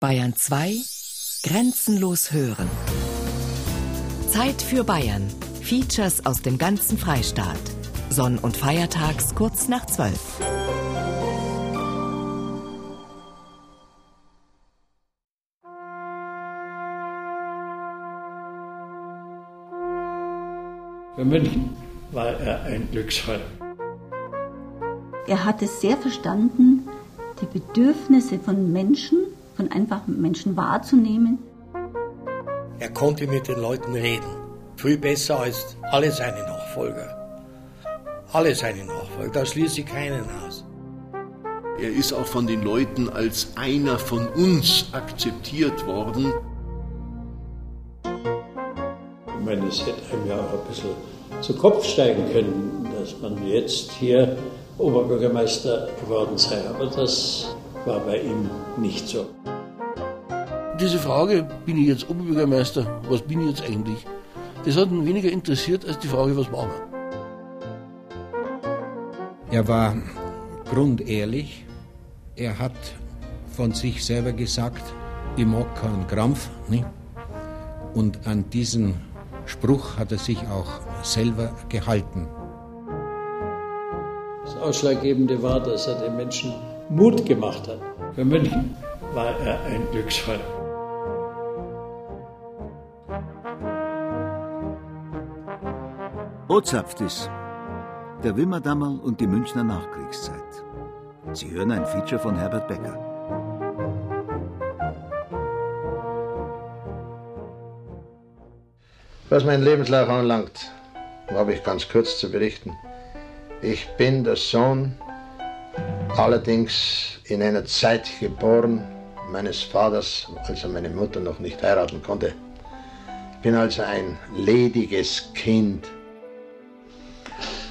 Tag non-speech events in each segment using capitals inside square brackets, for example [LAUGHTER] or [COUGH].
Bayern 2 Grenzenlos hören. Zeit für Bayern. Features aus dem ganzen Freistaat. Sonn- und Feiertags kurz nach 12. Für München war er ein Glücksfall. Er hat es sehr verstanden, die Bedürfnisse von Menschen, von einfachen Menschen wahrzunehmen. Er konnte mit den Leuten reden. Viel besser als alle seine Nachfolger. Alle seine Nachfolger, da schließe ich keinen aus. Er ist auch von den Leuten als einer von uns akzeptiert worden. Ich meine, es hätte einem ja auch ein bisschen zu Kopf steigen können, dass man jetzt hier Oberbürgermeister geworden sei. Aber das war bei ihm nicht so. Diese Frage, bin ich jetzt Oberbürgermeister, was bin ich jetzt eigentlich, das hat ihn weniger interessiert als die Frage, was machen wir. Er war grundehrlich. Er hat von sich selber gesagt, ich mag keinen Krampf. Nicht? Und an diesen Spruch hat er sich auch selber gehalten. Das Ausschlaggebende war, dass er den Menschen Mut gemacht hat. Für München war er ein Glücksfall. Ozapftis, der Wimmerdammerl und die Münchner Nachkriegszeit. Sie hören ein Feature von Herbert Becker. Was meinen Lebenslauf anlangt, habe ich ganz kurz zu berichten. Ich bin der Sohn, allerdings in einer Zeit geboren, meines Vaters, als er meine Mutter noch nicht heiraten konnte. Ich bin also ein lediges Kind.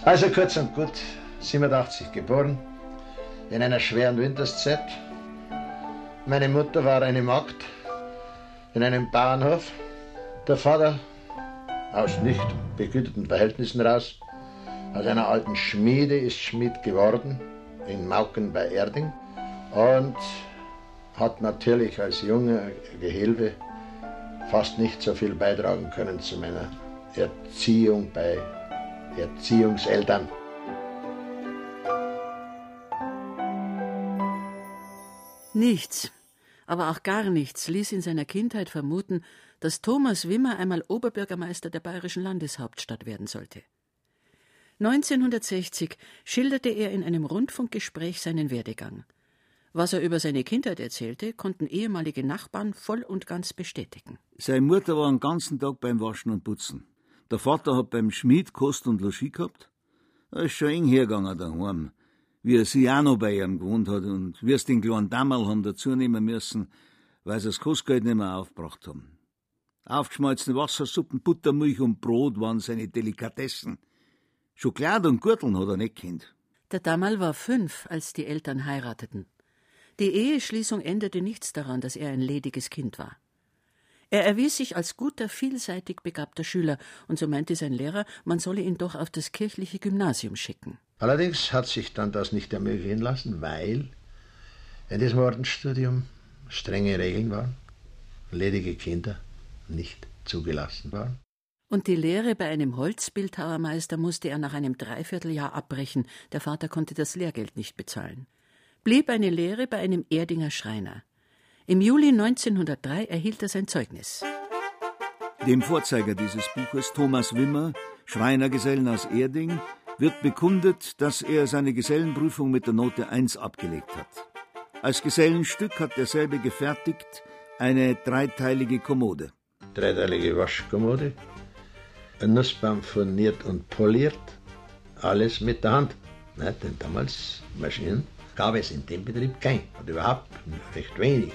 Also kurz und gut, 87 geboren, in einer schweren Winterszeit. Meine Mutter war eine Magd in einem Bauernhof. Der Vater aus nicht begüterten Verhältnissen raus. Aus einer alten Schmiede ist Schmied geworden, in Mauken bei Erding. Und hat natürlich als junger Gehilfe fast nicht so viel beitragen können zu meiner Erziehung bei Erziehungseltern. Nichts, aber auch gar nichts ließ in seiner Kindheit vermuten, dass Thomas Wimmer einmal Oberbürgermeister der bayerischen Landeshauptstadt werden sollte. 1960 schilderte er in einem Rundfunkgespräch seinen Werdegang. Was er über seine Kindheit erzählte, konnten ehemalige Nachbarn voll und ganz bestätigen. Seine Mutter war den ganzen Tag beim Waschen und Putzen. Der Vater hat beim Schmied Kost und Logis gehabt. Er ist schon eng hergegangen daheim, wie er sie auch noch bei ihm gewohnt hat und wie es den kleinen Dammerl haben dazu nehmen müssen, weil sie das Kostgeld nicht mehr aufgebracht haben. Aufgeschmalzene Wassersuppen, Buttermilch und Brot waren seine Delikatessen. Schokolade und Gürteln hat er nicht kennt. Der Dammerl war fünf, als die Eltern heirateten. Die Eheschließung änderte nichts daran, dass er ein lediges Kind war. Er erwies sich als guter, vielseitig begabter Schüler, und so meinte sein Lehrer, man solle ihn doch auf das kirchliche Gymnasium schicken. Allerdings hat sich dann das nicht ermöglichen lassen, weil in diesem Ordensstudium strenge Regeln waren, ledige Kinder nicht zugelassen waren. Und die Lehre bei einem Holzbildhauermeister musste er nach einem Dreivierteljahr abbrechen, der Vater konnte das Lehrgeld nicht bezahlen. Blieb eine Lehre bei einem Erdinger Schreiner. Im Juli 1903 erhielt er sein Zeugnis. Dem Vorzeiger dieses Buches, Thomas Wimmer, Schreinergesellen aus Erding, wird bekundet, dass er seine Gesellenprüfung mit der Note 1 abgelegt hat. Als Gesellenstück hat derselbe gefertigt eine dreiteilige Kommode. Dreiteilige Waschkommode, ein Nussbaum furniert und poliert, alles mit der Hand. Na, denn damals Maschinen gab es in dem Betrieb kein und überhaupt recht wenig.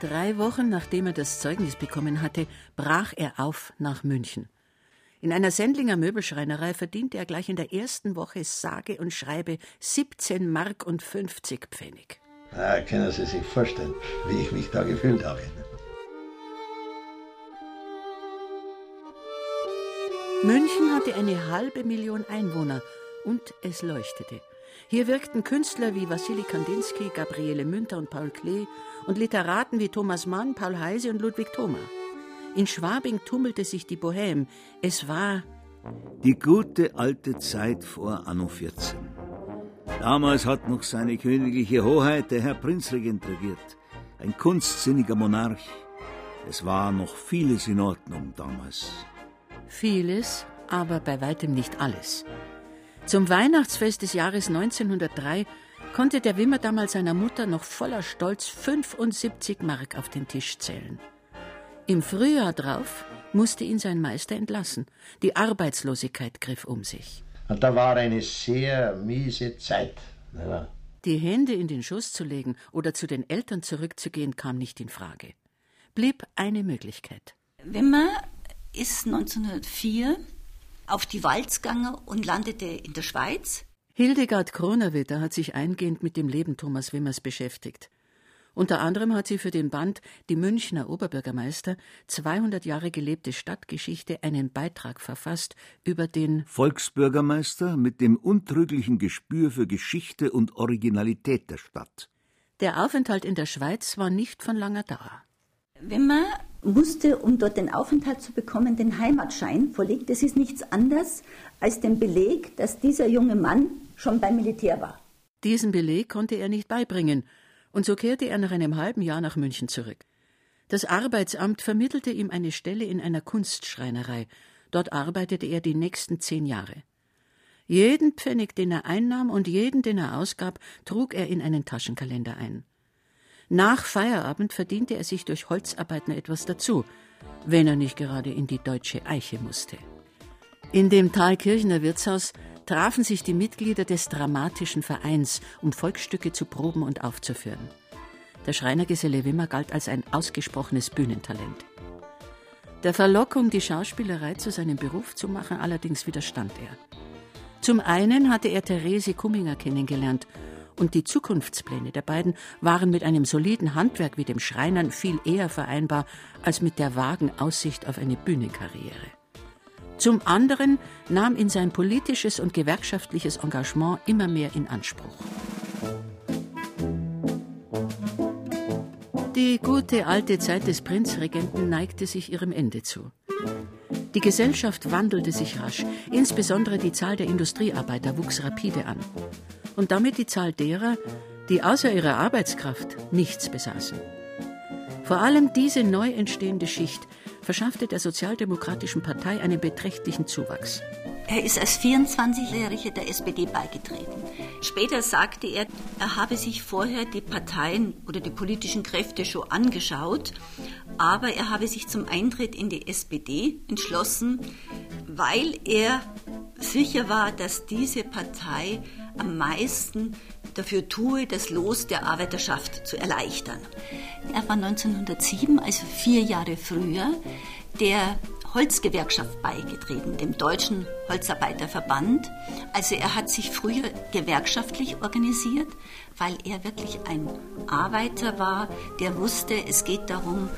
Drei Wochen nachdem er das Zeugnis bekommen hatte, brach er auf nach München. In einer Sendlinger Möbelschreinerei verdiente er gleich in der ersten Woche sage und schreibe 17 Mark und 50 Pfennig. Ah, können Sie sich vorstellen, wie ich mich da gefühlt habe. München hatte eine halbe Million Einwohner und es leuchtete. Hier wirkten Künstler wie Wassili Kandinsky, Gabriele Münter und Paul Klee und Literaten wie Thomas Mann, Paul Heise und Ludwig Thoma. In Schwabing tummelte sich die Bohème. Es war die gute alte Zeit vor Anno 14. Damals hat noch seine königliche Hoheit der Herr Prinzregent regiert, ein kunstsinniger Monarch. Es war noch vieles in Ordnung damals. Vieles, aber bei weitem nicht alles. Zum Weihnachtsfest des Jahres 1903 konnte der Wimmer damals seiner Mutter noch voller Stolz 75 Mark auf den Tisch zählen. Im Frühjahr drauf musste ihn sein Meister entlassen. Die Arbeitslosigkeit griff um sich. Und da war eine sehr miese Zeit. Ja. Die Hände in den Schoß zu legen oder zu den Eltern zurückzugehen, kam nicht in Frage. Blieb eine Möglichkeit. Wimmer ist 1904 auf die Walz gegangen und landete in der Schweiz. Hildegard Kronawitter hat sich eingehend mit dem Leben Thomas Wimmers beschäftigt. Unter anderem hat sie für den Band Die Münchner Oberbürgermeister 200 Jahre gelebte Stadtgeschichte einen Beitrag verfasst über den Volksbürgermeister mit dem untrüglichen Gespür für Geschichte und Originalität der Stadt. Der Aufenthalt in der Schweiz war nicht von langer Dauer. Wimmer musste, um dort den Aufenthalt zu bekommen, den Heimatschein vorlegen. Das ist nichts anderes als den Beleg, dass dieser junge Mann schon beim Militär war. Diesen Beleg konnte er nicht beibringen, und so kehrte er nach einem halben Jahr nach München zurück. Das Arbeitsamt vermittelte ihm eine Stelle in einer Kunstschreinerei. Dort arbeitete er die nächsten zehn Jahre. Jeden Pfennig, den er einnahm und jeden, den er ausgab, trug er in einen Taschenkalender ein. Nach Feierabend verdiente er sich durch Holzarbeiten etwas dazu, wenn er nicht gerade in die deutsche Eiche musste. In dem Thalkirchner Wirtshaus trafen sich die Mitglieder des Dramatischen Vereins, um Volksstücke zu proben und aufzuführen. Der Schreinergeselle Wimmer galt als ein ausgesprochenes Bühnentalent. Der Verlockung, die Schauspielerei zu seinem Beruf zu machen, allerdings widerstand er. Zum einen hatte er Therese Kumminger kennengelernt, und die Zukunftspläne der beiden waren mit einem soliden Handwerk wie dem Schreinern viel eher vereinbar als mit der vagen Aussicht auf eine Bühnenkarriere. Zum anderen nahm ihn sein politisches und gewerkschaftliches Engagement immer mehr in Anspruch. Die gute alte Zeit des Prinzregenten neigte sich ihrem Ende zu. Die Gesellschaft wandelte sich rasch, insbesondere die Zahl der Industriearbeiter wuchs rapide an. Und damit die Zahl derer, die außer ihrer Arbeitskraft nichts besaßen. Vor allem diese neu entstehende Schicht verschaffte der Sozialdemokratischen Partei einen beträchtlichen Zuwachs. Er ist als 24-Jähriger der SPD beigetreten. Später sagte er, er habe sich vorher die Parteien oder die politischen Kräfte schon angeschaut, aber er habe sich zum Eintritt in die SPD entschlossen, weil er sicher war, dass diese Partei am meisten dafür tue, das Los der Arbeiterschaft zu erleichtern. Er war 1907, also vier Jahre früher, der Holzgewerkschaft beigetreten, dem Deutschen Holzarbeiterverband. Also er hat sich früher gewerkschaftlich organisiert, weil er wirklich ein Arbeiter war, der wusste, es geht darum,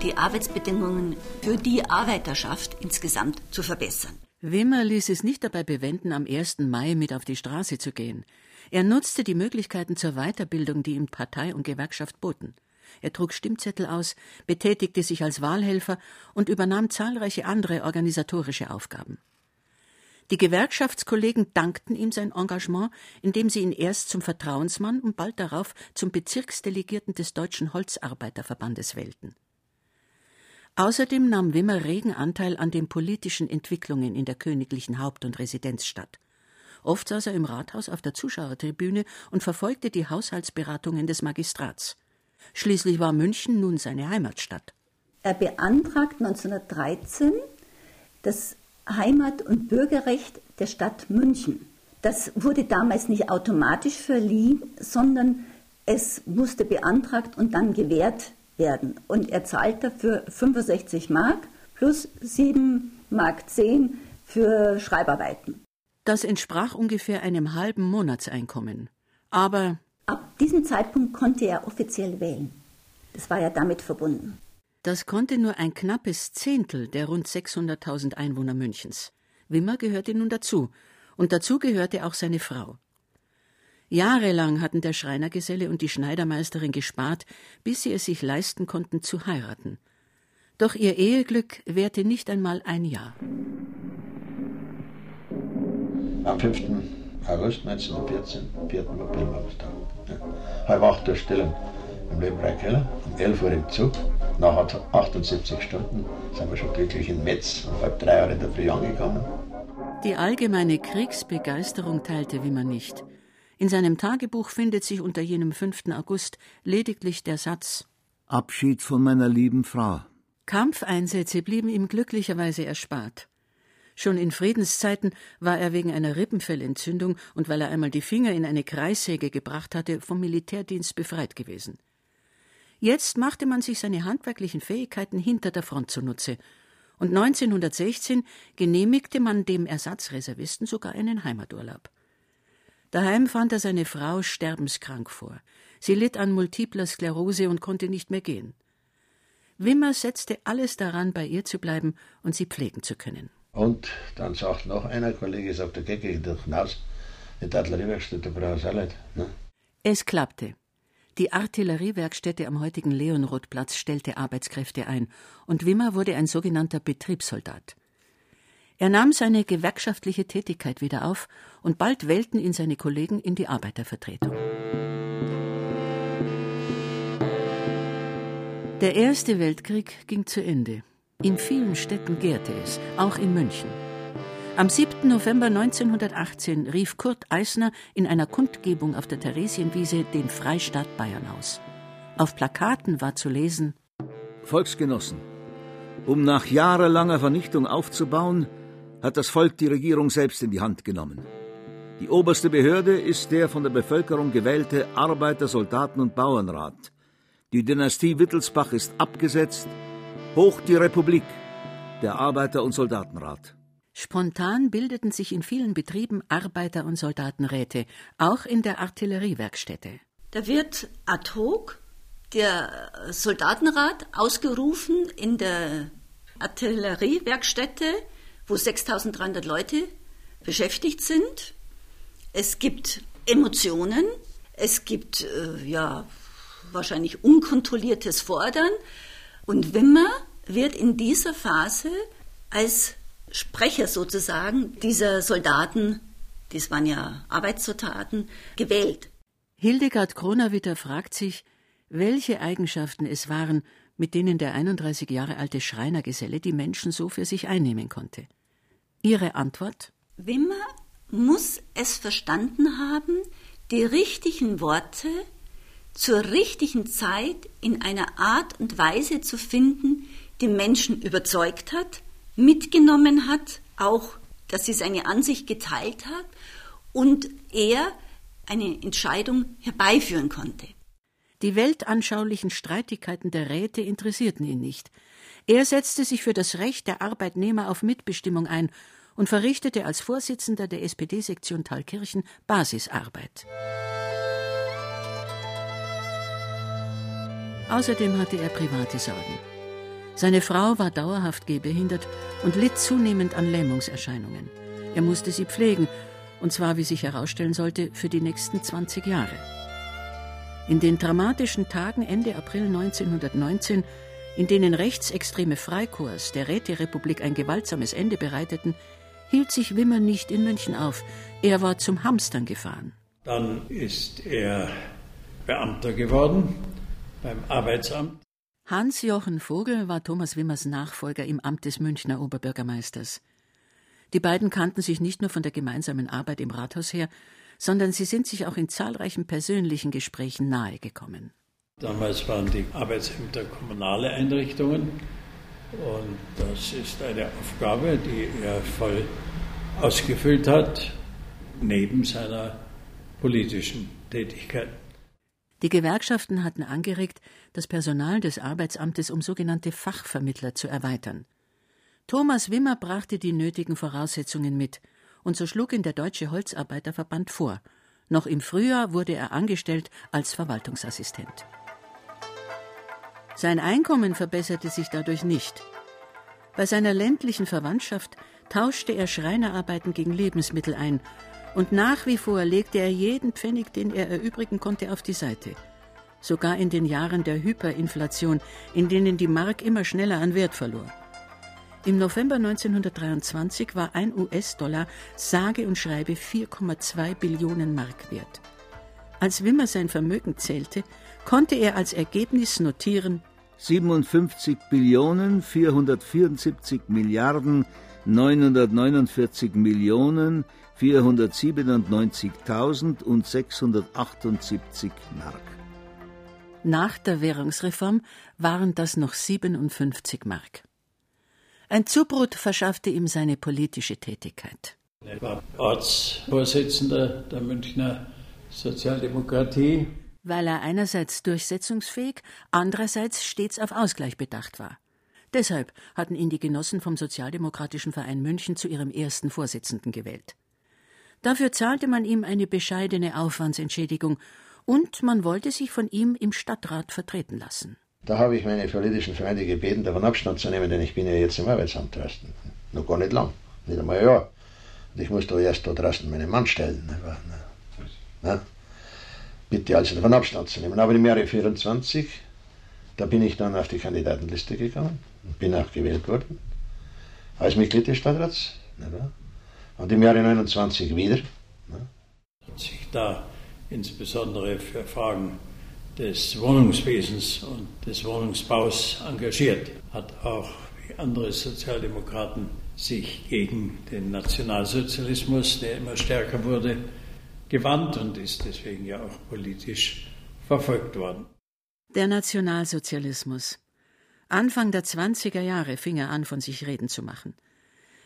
die Arbeitsbedingungen für die Arbeiterschaft insgesamt zu verbessern. Wimmer ließ es nicht dabei bewenden, am 1. Mai mit auf die Straße zu gehen. Er nutzte die Möglichkeiten zur Weiterbildung, die ihm Partei und Gewerkschaft boten. Er trug Stimmzettel aus, betätigte sich als Wahlhelfer und übernahm zahlreiche andere organisatorische Aufgaben. Die Gewerkschaftskollegen dankten ihm sein Engagement, indem sie ihn erst zum Vertrauensmann und bald darauf zum Bezirksdelegierten des Deutschen Holzarbeiterverbandes wählten. Außerdem nahm Wimmer regen Anteil an den politischen Entwicklungen in der königlichen Haupt- und Residenzstadt. Oft saß er im Rathaus auf der Zuschauertribüne und verfolgte die Haushaltsberatungen des Magistrats. Schließlich war München nun seine Heimatstadt. Er beantragt 1913 das Heimat- und Bürgerrecht der Stadt München. Das wurde damals nicht automatisch verliehen, sondern es musste beantragt und dann gewährt werden. Und er zahlt dafür 65 Mark plus 7 Mark 10 für Schreibarbeiten. Das entsprach ungefähr einem halben Monatseinkommen. Aber ab diesem Zeitpunkt konnte er offiziell wählen. Das war ja damit verbunden. Das konnte nur ein knappes Zehntel der rund 600.000 Einwohner Münchens. Wimmer gehörte nun dazu, und dazu gehörte auch seine Frau. Jahrelang hatten der Schreinergeselle und die Schneidermeisterin gespart, bis sie es sich leisten konnten zu heiraten. Doch ihr Eheglück währte nicht einmal ein Jahr. Am 5. August 1914, 4. April war das da. Ja. Halb acht Uhr Stellung im Löwenbräu Keller, um 11 Uhr im Zug. Nach 78 Stunden sind wir schon glücklich in Metz um halb drei Uhr in der Früh angekommen. Die allgemeine Kriegsbegeisterung teilte Wimmer nicht. In seinem Tagebuch findet sich unter jenem 5. August lediglich der Satz Abschied von meiner lieben Frau. Kampfeinsätze blieben ihm glücklicherweise erspart. Schon in Friedenszeiten war er wegen einer Rippenfellentzündung und weil er einmal die Finger in eine Kreissäge gebracht hatte, vom Militärdienst befreit gewesen. Jetzt machte man sich seine handwerklichen Fähigkeiten hinter der Front zunutze, und 1916 genehmigte man dem Ersatzreservisten sogar einen Heimaturlaub. Daheim fand er seine Frau sterbenskrank vor. Sie litt an multipler Sklerose und konnte nicht mehr gehen. Wimmer setzte alles daran, bei ihr zu bleiben und sie pflegen zu können. Und dann sagt noch einer Kollege, sagt, okay, geh ich hinaus in die Artilleriewerkstatt, da brauche ich auch nicht. Ne? Es klappte. Die Artilleriewerkstätte am heutigen Leonrothplatz stellte Arbeitskräfte ein und Wimmer wurde ein sogenannter Betriebssoldat. Er nahm seine gewerkschaftliche Tätigkeit wieder auf und bald wählten ihn seine Kollegen in die Arbeitervertretung. Der Erste Weltkrieg ging zu Ende. In vielen Städten gärte es, auch in München. Am 7. November 1918 rief Kurt Eisner in einer Kundgebung auf der Theresienwiese den Freistaat Bayern aus. Auf Plakaten war zu lesen Volksgenossen, um nach jahrelanger Vernichtung aufzubauen, hat das Volk die Regierung selbst in die Hand genommen. Die oberste Behörde ist der von der Bevölkerung gewählte Arbeiter-, Soldaten- und Bauernrat. Die Dynastie Wittelsbach ist abgesetzt. Hoch die Republik, der Arbeiter- und Soldatenrat. Spontan bildeten sich in vielen Betrieben Arbeiter- und Soldatenräte, auch in der Artilleriewerkstätte. Da wird ad hoc der Soldatenrat ausgerufen in der Artilleriewerkstätte wo 6300 Leute beschäftigt sind. Es gibt Emotionen, es gibt äh, ja wahrscheinlich unkontrolliertes Fordern und Wimmer wird in dieser Phase als Sprecher sozusagen dieser Soldaten, das waren ja Arbeitssoldaten, gewählt. Hildegard Kronawitter fragt sich, welche Eigenschaften es waren, mit denen der 31 Jahre alte Schreinergeselle die Menschen so für sich einnehmen konnte. Ihre Antwort? Wimmer muss es verstanden haben, die richtigen Worte zur richtigen Zeit in einer Art und Weise zu finden, die Menschen überzeugt hat, mitgenommen hat, auch, dass sie seine Ansicht geteilt hat und er eine Entscheidung herbeiführen konnte. Die weltanschaulichen Streitigkeiten der Räte interessierten ihn nicht. Er setzte sich für das Recht der Arbeitnehmer auf Mitbestimmung ein und verrichtete als Vorsitzender der SPD-Sektion Thalkirchen Basisarbeit. Außerdem hatte er private Sorgen. Seine Frau war dauerhaft gehbehindert und litt zunehmend an Lähmungserscheinungen. Er musste sie pflegen, und zwar, wie sich herausstellen sollte, für die nächsten 20 Jahre. In den dramatischen Tagen Ende April 1919 in denen rechtsextreme Freikorps der Räterepublik ein gewaltsames Ende bereiteten, hielt sich Wimmer nicht in München auf. Er war zum Hamstern gefahren. Dann ist er Beamter geworden beim Arbeitsamt. Hans-Jochen Vogel war Thomas Wimmers Nachfolger im Amt des Münchner Oberbürgermeisters. Die beiden kannten sich nicht nur von der gemeinsamen Arbeit im Rathaus her, sondern sie sind sich auch in zahlreichen persönlichen Gesprächen nahegekommen. Damals waren die Arbeitsämter kommunale Einrichtungen und das ist eine Aufgabe, die er voll ausgefüllt hat, neben seiner politischen Tätigkeit. Die Gewerkschaften hatten angeregt, das Personal des Arbeitsamtes um sogenannte Fachvermittler zu erweitern. Thomas Wimmer brachte die nötigen Voraussetzungen mit, und so schlug ihn der Deutsche Holzarbeiterverband vor. Noch im Frühjahr wurde er angestellt als Verwaltungsassistent. Sein Einkommen verbesserte sich dadurch nicht. Bei seiner ländlichen Verwandtschaft tauschte er Schreinerarbeiten gegen Lebensmittel ein Und nach wie vor legte er jeden Pfennig, den er erübrigen konnte, auf die Seite. Sogar in den Jahren der Hyperinflation, in denen die Mark immer schneller an Wert verlor. Im November 1923 war ein US-Dollar sage und schreibe 4,2 Billionen Mark wert. Als Wimmer sein Vermögen zählte, konnte er als Ergebnis notieren 57 Billionen 474 Milliarden 949 Millionen 497.000 und 678 Mark. Nach der Währungsreform waren das noch 57 Mark. Ein Zubrot verschaffte ihm seine politische Tätigkeit. Er war Ortsvorsitzender der Münchner Sozialdemokratie. Weil er einerseits durchsetzungsfähig, andererseits stets auf Ausgleich bedacht war. Deshalb hatten ihn die Genossen vom Sozialdemokratischen Verein München zu ihrem ersten Vorsitzenden gewählt. Dafür zahlte man ihm eine bescheidene Aufwandsentschädigung und man wollte sich von ihm im Stadtrat vertreten lassen. Da habe ich meine politischen Freunde gebeten, davon Abstand zu nehmen, denn ich bin ja jetzt im Arbeitsamt draußen. Noch gar nicht lang, nicht einmal ein Jahr. Und ich muss da erst da draußen meinen Mann stellen. Na, bitte also davon Abstand zu nehmen. Aber im Jahre 24, da bin ich dann auf die Kandidatenliste gegangen und bin auch gewählt worden als Mitglied des Stadtrats. Und im Jahre 29 wieder. Hat sich da insbesondere für Fragen des Wohnungswesens und des Wohnungsbaus engagiert, hat auch wie andere Sozialdemokraten sich gegen den Nationalsozialismus, der immer stärker wurde, gewandt und ist deswegen ja auch politisch verfolgt worden. Der Nationalsozialismus. Anfang der 20er Jahre fing er an, von sich reden zu machen.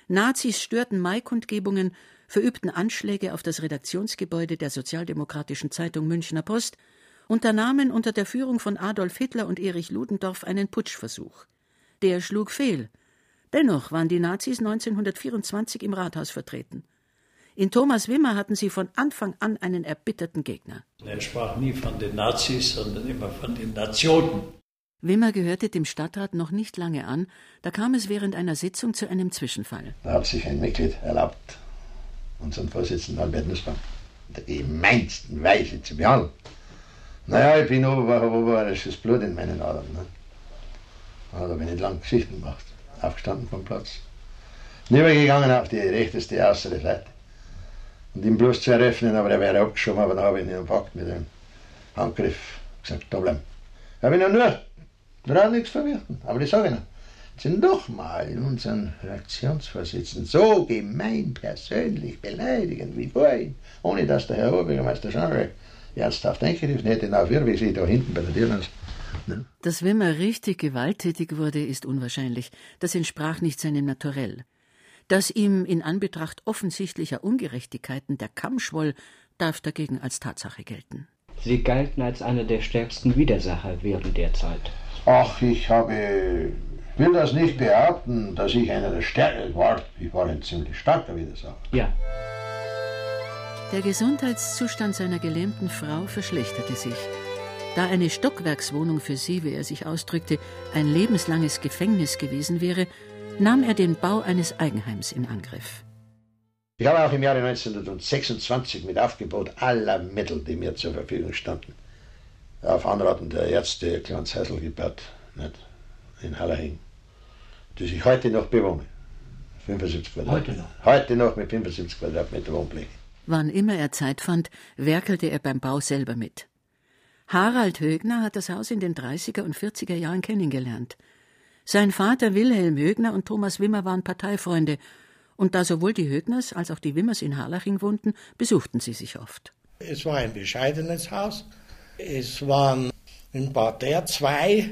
Nazis störten Maikundgebungen, verübten Anschläge auf das Redaktionsgebäude der sozialdemokratischen Zeitung Münchner Post unternahmen unter der Führung von Adolf Hitler und Erich Ludendorff einen Putschversuch. Der schlug fehl. Dennoch waren die Nazis 1924 im Rathaus vertreten. In Thomas Wimmer hatten sie von Anfang an einen erbitterten Gegner. Er sprach nie von den Nazis, sondern immer von den Nationen. Wimmer gehörte dem Stadtrat noch nicht lange an, da kam es während einer Sitzung zu einem Zwischenfall. Da hat sich ein Mitglied erlaubt, unseren Vorsitzenden Albert Nussbaum, in der gemeinsten Weise zu behandeln. Naja, ich bin oberbayerisches Blut in meinen Adern. Ne? Da habe ich nicht lange Geschichten gemacht. Aufgestanden vom Platz. Übergegangen auf die rechteste äußere Seite. Und ihm bloß zu eröffnen, aber er wäre abgeschoben, aber dann habe ich ihn gepackt mit dem Handgriff. Gesagt, da bleiben. Ich habe ihn nur, da nichts verwirken, aber ich sage Ihnen, Sie nochmal in unseren Fraktionsvorsitzenden so gemein persönlich beleidigen wie vorhin, ohne dass der Herr Oberbürgermeister Schanreck ernsthaft eingegriffen hätte, auf wie Sie da hinten bei der Tür ne? Dass Wimmer richtig gewalttätig wurde, ist unwahrscheinlich. Das entsprach nicht seinem Naturell. Dass ihm in Anbetracht offensichtlicher Ungerechtigkeiten der Kamm schwoll, darf dagegen als Tatsache gelten. Sie galten als einer der stärksten Widersacher während der Zeit. Ach, ich habe, will das nicht behaupten, dass ich einer der Stärksten war. Ich war ein ziemlich starker Widersacher. Ja. Der Gesundheitszustand seiner gelähmten Frau verschlechterte sich. Da eine Stockwerkswohnung für sie, wie er sich ausdrückte, ein lebenslanges Gefängnis gewesen wäre, nahm er den Bau eines Eigenheims in Angriff. Ich habe auch im Jahre 1926 mit Aufgebot aller Mittel, die mir zur Verfügung standen, auf Anraten der Ärzte ein kleines Häusl gebaut, nicht? in Hallerhing, das ich heute noch bewohne. 75 Quadratmeter. Heute noch? Heute noch mit 75 Quadratmeter Wohnfläche. Wann immer er Zeit fand, werkelte er beim Bau selber mit. Harald Högner hat das Haus in den 30er und 40er Jahren kennengelernt. Sein Vater Wilhelm Högner und Thomas Wimmer waren Parteifreunde, und da sowohl die Högners als auch die Wimmers in Harlaching wohnten, besuchten sie sich oft. Es war ein bescheidenes Haus. Es waren in Parterre zwei,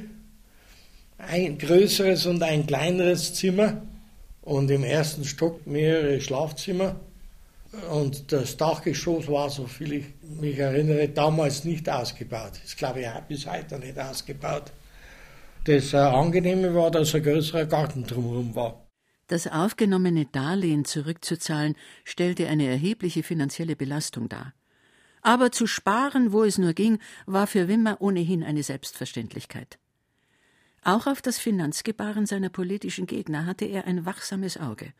ein größeres und ein kleineres Zimmer und im ersten Stock mehrere Schlafzimmer. Und das Dachgeschoss war, so viel ich mich erinnere, damals nicht ausgebaut. Ist, glaube ich, bis heute nicht ausgebaut. Das äh, Angenehme war, dass ein größerer Garten drumherum war. Das aufgenommene Darlehen zurückzuzahlen, stellte eine erhebliche finanzielle Belastung dar. Aber zu sparen, wo es nur ging, war für Wimmer ohnehin eine Selbstverständlichkeit. Auch auf das Finanzgebaren seiner politischen Gegner hatte er ein wachsames Auge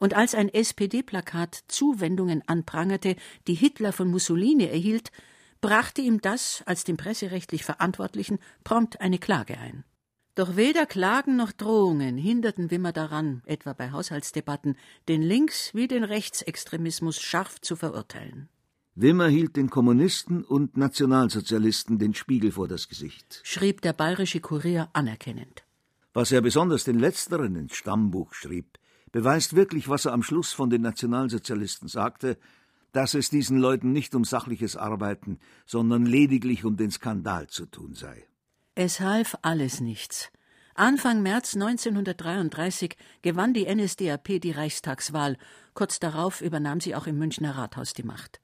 Und als ein SPD-Plakat Zuwendungen anprangerte, die Hitler von Mussolini erhielt, brachte ihm das als dem presserechtlich Verantwortlichen prompt eine Klage ein. Doch weder Klagen noch Drohungen hinderten Wimmer daran, etwa bei Haushaltsdebatten, den Links- wie den Rechtsextremismus scharf zu verurteilen. Wimmer hielt den Kommunisten und Nationalsozialisten den Spiegel vor das Gesicht, schrieb der bayerische Kurier anerkennend. Was er besonders den Letzteren ins Stammbuch schrieb, beweist wirklich, was er am Schluss von den Nationalsozialisten sagte, dass es diesen Leuten nicht um sachliches Arbeiten, sondern lediglich um den Skandal zu tun sei. Es half alles nichts. Anfang März 1933 gewann die NSDAP die Reichstagswahl. Kurz darauf übernahm sie auch im Münchner Rathaus die Macht.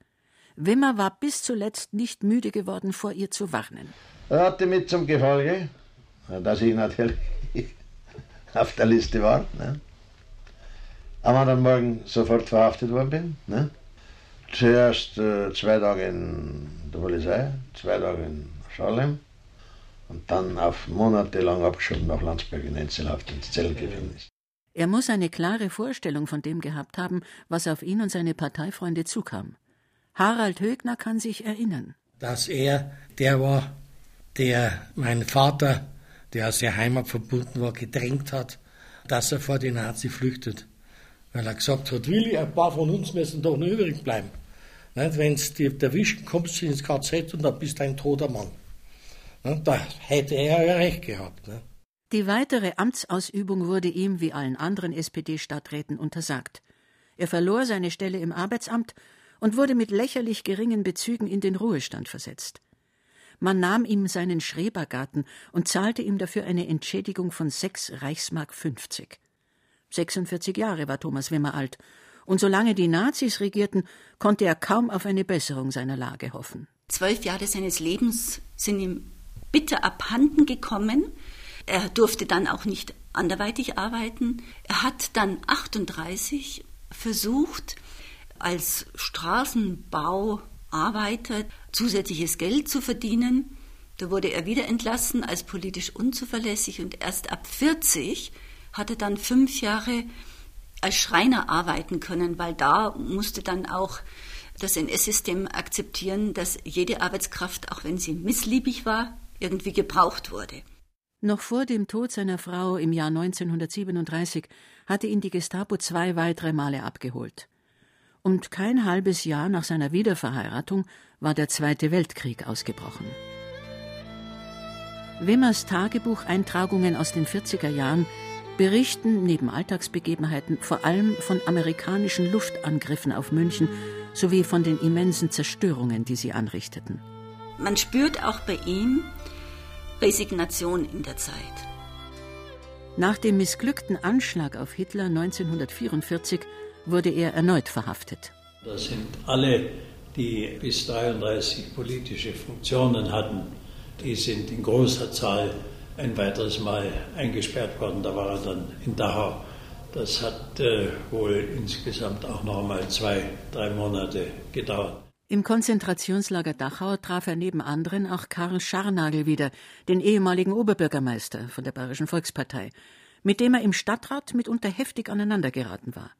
Wimmer war bis zuletzt nicht müde geworden, vor ihr zu warnen. Er hatte mit zum Gefolge, dass ich natürlich [LAUGHS] auf der Liste war. Ne? Am anderen Morgen sofort verhaftet worden bin. Ne? Zuerst äh, zwei Tage in der Polizei, zwei Tage in Scharlem und dann auf monatelang abgeschoben nach Landsberg in Einzelhaft ins Zellengefängnis. Er muss eine klare Vorstellung von dem gehabt haben, was auf ihn und seine Parteifreunde zukam. Harald Högner kann sich erinnern. Dass er der war, der meinen Vater, der aus der Heimat verbunden war, gedrängt hat, dass er vor die Nazi flüchtet. Weil er gesagt hat, Willi, ein paar von uns müssen doch noch übrig bleiben. Wenn es dir erwischen, kommst du ins KZ und dann bist du ein toter Mann. Da hätte er ja recht gehabt. Ne? Die weitere Amtsausübung wurde ihm wie allen anderen SPD-Stadträten untersagt. Er verlor seine Stelle im Arbeitsamt und wurde mit lächerlich geringen Bezügen in den Ruhestand versetzt. Man nahm ihm seinen Schrebergarten und zahlte ihm dafür eine Entschädigung von sechs Reichsmark 50. 46 Jahre war Thomas Wimmer alt, und solange die Nazis regierten, konnte er kaum auf eine Besserung seiner Lage hoffen. Zwölf Jahre seines Lebens sind ihm bitter abhanden gekommen. Er durfte dann auch nicht anderweitig arbeiten. Er hat dann 38 versucht, als Straßenbauarbeiter zusätzliches Geld zu verdienen. Da wurde er wieder entlassen als politisch unzuverlässig und erst ab 40 hat er dann fünf Jahre als Schreiner arbeiten können, weil da musste dann auch das NS-System akzeptieren, dass jede Arbeitskraft, auch wenn sie missliebig war, irgendwie gebraucht wurde. Noch vor dem Tod seiner Frau im Jahr 1937 hatte ihn die Gestapo zwei weitere Male abgeholt. Und kein halbes Jahr nach seiner Wiederverheiratung war der Zweite Weltkrieg ausgebrochen. Wimmers Tagebucheintragungen aus den 40er Jahren berichten neben Alltagsbegebenheiten vor allem von amerikanischen Luftangriffen auf München sowie von den immensen Zerstörungen, die sie anrichteten. Man spürt auch bei ihm Resignation in der Zeit. Nach dem missglückten Anschlag auf Hitler 1944 wurde er erneut verhaftet. Das sind alle, die bis 1933 politische Funktionen hatten, die sind in großer Zahl ein weiteres Mal eingesperrt worden. Da war er dann in Dachau. Das hat äh, wohl insgesamt auch noch einmal zwei, drei Monate gedauert. Im Konzentrationslager Dachau traf er neben anderen auch Karl Scharnagel wieder, den ehemaligen Oberbürgermeister von der Bayerischen Volkspartei, mit dem er im Stadtrat mitunter heftig aneinandergeraten war.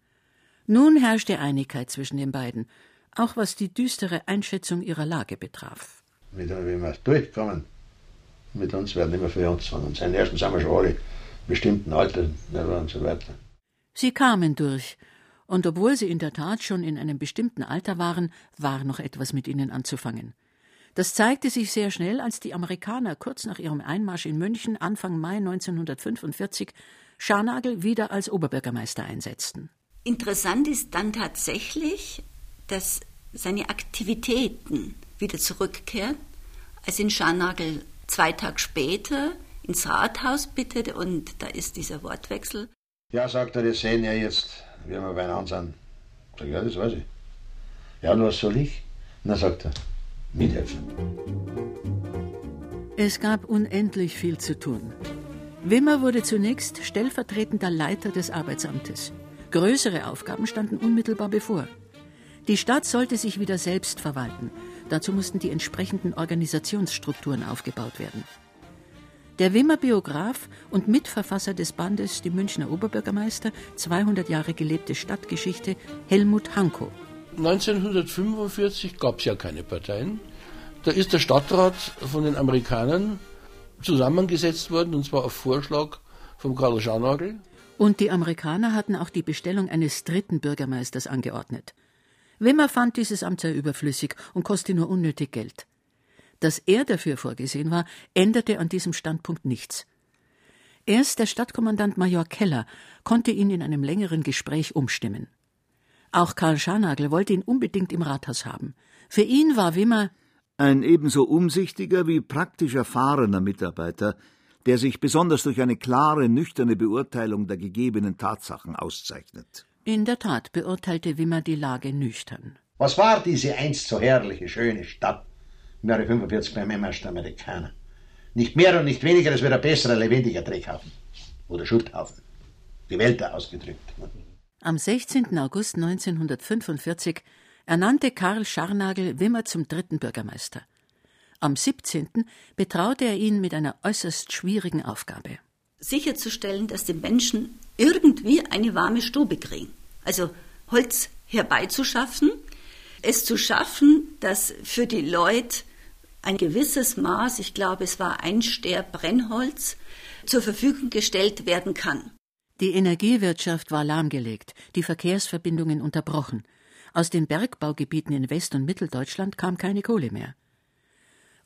Nun herrschte Einigkeit zwischen den beiden, auch was die düstere Einschätzung ihrer Lage betraf. Mit dem wir durchkommen. Mit uns werden immer für uns, sondern sein erstens sind wir schon alle bestimmten Alter und so weiter. Sie kamen durch, und obwohl sie in der Tat schon in einem bestimmten Alter waren, war noch etwas mit ihnen anzufangen. Das zeigte sich sehr schnell, als die Amerikaner kurz nach ihrem Einmarsch in München Anfang Mai 1945 Scharnagel wieder als Oberbürgermeister einsetzten. Interessant ist dann tatsächlich, dass seine Aktivitäten wieder zurückkehren, als ihn Scharnagel zwei Tage später ins Rathaus bittet und da ist dieser Wortwechsel. Ja, sagt er, das sehen ja jetzt wie wir beieinander sind. Sag ich, ja, das weiß ich. Ja, und was soll ich? Und dann sagt er, mithelfen. Es gab unendlich viel zu tun. Wimmer wurde zunächst stellvertretender Leiter des Arbeitsamtes. Größere Aufgaben standen unmittelbar bevor. Die Stadt sollte sich wieder selbst verwalten. Dazu mussten die entsprechenden Organisationsstrukturen aufgebaut werden. Der Wimmer Biograf und Mitverfasser des Bandes Die Münchner Oberbürgermeister, 200 Jahre gelebte Stadtgeschichte, Helmut Hanko. 1945 gab es ja keine Parteien. Da ist der Stadtrat von den Amerikanern zusammengesetzt worden, und zwar auf Vorschlag von Karl Scharnagel. Und die Amerikaner hatten auch die Bestellung eines dritten Bürgermeisters angeordnet. Wimmer fand dieses Amt sehr überflüssig und kostete nur unnötig Geld. Dass er dafür vorgesehen war, änderte an diesem Standpunkt nichts. Erst der Stadtkommandant Major Keller konnte ihn in einem längeren Gespräch umstimmen. Auch Karl Scharnagel wollte ihn unbedingt im Rathaus haben. Für ihn war Wimmer ein ebenso umsichtiger wie praktisch erfahrener Mitarbeiter, der sich besonders durch eine klare, nüchterne Beurteilung der gegebenen Tatsachen auszeichnet. In der Tat beurteilte Wimmer die Lage nüchtern. Was war diese einst so herrliche, schöne Stadt im Jahre 45 beim ersten Amerikaner? Nicht mehr und nicht weniger als wird ein besserer, lebendiger Dreckhaufen. Oder Schutthaufen. Die Welt ausgedrückt. Am 16. August 1945 ernannte Karl Scharnagel Wimmer zum dritten Bürgermeister. Am 17. betraute er ihn mit einer äußerst schwierigen Aufgabe. Sicherzustellen, dass die Menschen irgendwie eine warme Stube kriegen. Also Holz herbeizuschaffen, es zu schaffen, dass für die Leute ein gewisses Maß, ich glaube es war ein Ster Brennholz, zur Verfügung gestellt werden kann. Die Energiewirtschaft war lahmgelegt, die Verkehrsverbindungen unterbrochen. Aus den Bergbaugebieten in West- und Mitteldeutschland kam keine Kohle mehr.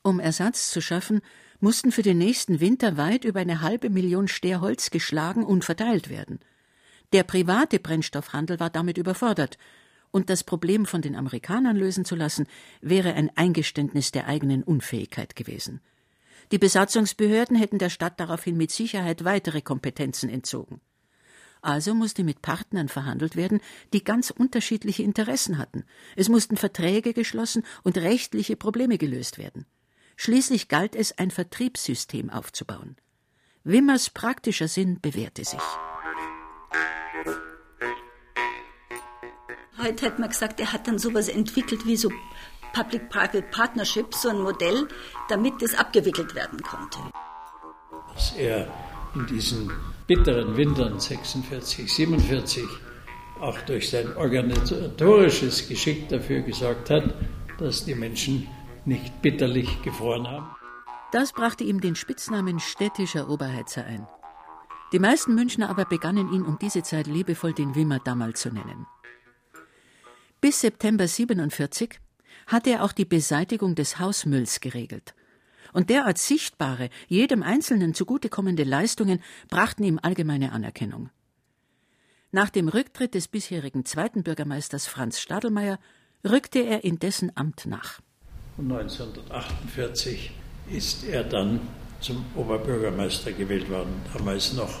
Um Ersatz zu schaffen, mussten für den nächsten Winter weit über eine halbe Million Ster Holz geschlagen und verteilt werden. Der private Brennstoffhandel war damit überfordert, und das Problem von den Amerikanern lösen zu lassen, wäre ein Eingeständnis der eigenen Unfähigkeit gewesen. Die Besatzungsbehörden hätten der Stadt daraufhin mit Sicherheit weitere Kompetenzen entzogen. Also musste mit Partnern verhandelt werden, die ganz unterschiedliche Interessen hatten. Es mussten Verträge geschlossen und rechtliche Probleme gelöst werden. Schließlich galt es, ein Vertriebssystem aufzubauen. Wimmers praktischer Sinn bewährte sich. Heute hat man gesagt, er hat dann sowas entwickelt wie so Public-Private Partnership, so ein Modell, damit das abgewickelt werden konnte. Dass er in diesen bitteren Wintern 46, 47 auch durch sein organisatorisches Geschick dafür gesorgt hat, dass die Menschen nicht bitterlich gefroren haben. Das brachte ihm den Spitznamen städtischer Oberheizer ein. Die meisten Münchner aber begannen ihn um diese Zeit liebevoll den Wimmer damals zu nennen. Bis September 47 hatte er auch die Beseitigung des Hausmülls geregelt und derart sichtbare, jedem Einzelnen zugutekommende Leistungen brachten ihm allgemeine Anerkennung. Nach dem Rücktritt des bisherigen zweiten Bürgermeisters Franz Stadelmeier rückte er in dessen Amt nach. 1948 ist er dann zum Oberbürgermeister gewählt worden, damals noch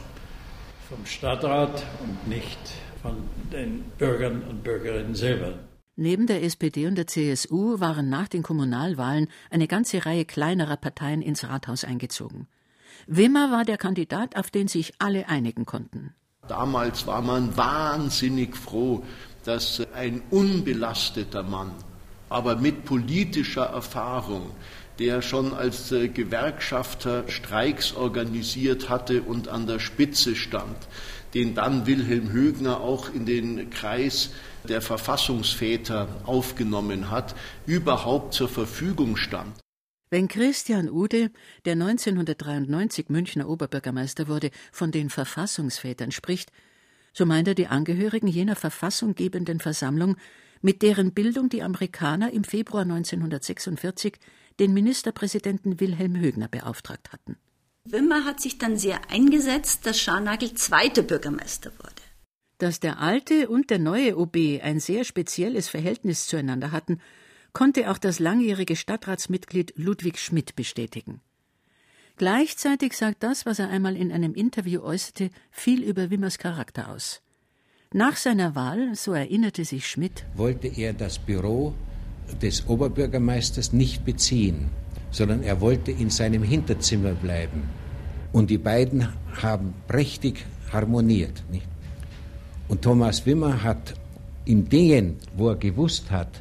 vom Stadtrat und nicht von den Bürgern und Bürgerinnen selber. Neben der SPD und der CSU waren nach den Kommunalwahlen eine ganze Reihe kleinerer Parteien ins Rathaus eingezogen. Wimmer war der Kandidat, auf den sich alle einigen konnten. Damals war man wahnsinnig froh, dass ein unbelasteter Mann, aber mit politischer Erfahrung, der schon als äh, Gewerkschafter Streiks organisiert hatte und an der Spitze stand, den dann Wilhelm Högner auch in den Kreis der Verfassungsväter aufgenommen hat, überhaupt zur Verfügung stand. Wenn Christian Ude, der 1993 Münchner Oberbürgermeister wurde, von den Verfassungsvätern spricht, so meint er die Angehörigen jener verfassunggebenden Versammlung, mit deren Bildung die Amerikaner im Februar 1946 den Ministerpräsidenten Wilhelm Högner beauftragt hatten. Wimmer hat sich dann sehr eingesetzt, dass Scharnagel zweiter Bürgermeister wurde. Dass der alte und der neue OB ein sehr spezielles Verhältnis zueinander hatten, konnte auch das langjährige Stadtratsmitglied Ludwig Schmidt bestätigen. Gleichzeitig sagt das, was er einmal in einem Interview äußerte, viel über Wimmers Charakter aus. Nach seiner Wahl, so erinnerte sich Schmidt, wollte er das Büro des Oberbürgermeisters nicht beziehen, sondern er wollte in seinem Hinterzimmer bleiben. Und die beiden haben prächtig harmoniert. Nicht? Und Thomas Wimmer hat in Dingen, wo er gewusst hat,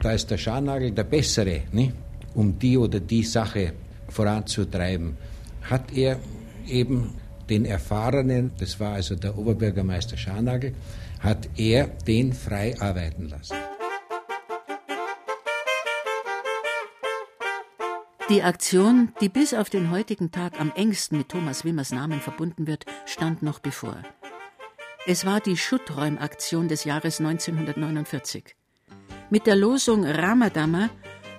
da ist der Scharnagel der Bessere, nicht? um die oder die Sache voranzutreiben, hat er eben den Erfahrenen, das war also der Oberbürgermeister Scharnagel, hat er den frei arbeiten lassen. Die Aktion, die bis auf den heutigen Tag am engsten mit Thomas Wimmers Namen verbunden wird, stand noch bevor. Es war die Schutträumaktion des Jahres 1949. Mit der Losung Ramadama,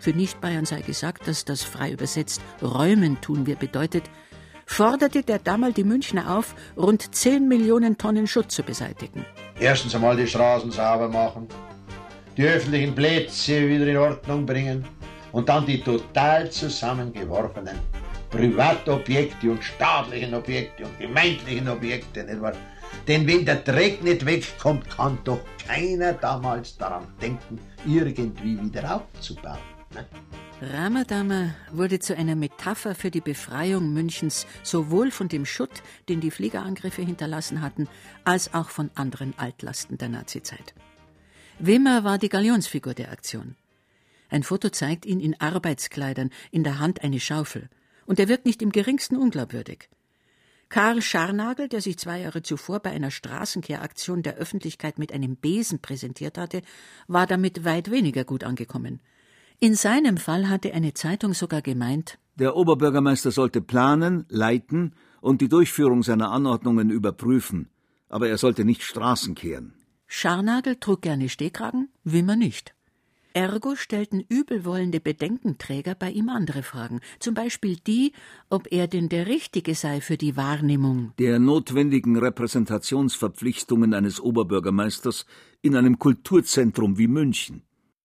für Nicht-Bayern sei gesagt, dass das frei übersetzt Räumen tun wir bedeutet, forderte der Damal die Münchner auf, rund 10 Millionen Tonnen Schutt zu beseitigen. Erstens einmal die Straßen sauber machen, die öffentlichen Plätze wieder in Ordnung bringen und dann die total zusammengeworfenen Privatobjekte und staatlichen Objekte und gemeindlichen Objekte, nicht wahr? Denn wenn der Dreck nicht wegkommt, kann doch keiner damals daran denken, irgendwie wieder aufzubauen. Ne? Ramadama wurde zu einer Metapher für die Befreiung Münchens sowohl von dem Schutt, den die Fliegerangriffe hinterlassen hatten, als auch von anderen Altlasten der Nazizeit. Wimmer war die Galionsfigur der Aktion. Ein Foto zeigt ihn in Arbeitskleidern, in der Hand eine Schaufel. Und er wirkt nicht im geringsten unglaubwürdig. Karl Scharnagel, der sich zwei Jahre zuvor bei einer Straßenkehraktion der Öffentlichkeit mit einem Besen präsentiert hatte, war damit weit weniger gut angekommen. In seinem Fall hatte eine Zeitung sogar gemeint, der Oberbürgermeister sollte planen, leiten und die Durchführung seiner Anordnungen überprüfen, aber er sollte nicht Straßen kehren. Scharnagel trug gerne Stehkragen, Wimmer nicht. Ergo stellten übelwollende Bedenkenträger bei ihm andere Fragen, zum Beispiel die, ob er denn der Richtige sei für die Wahrnehmung der notwendigen Repräsentationsverpflichtungen eines Oberbürgermeisters in einem Kulturzentrum wie München.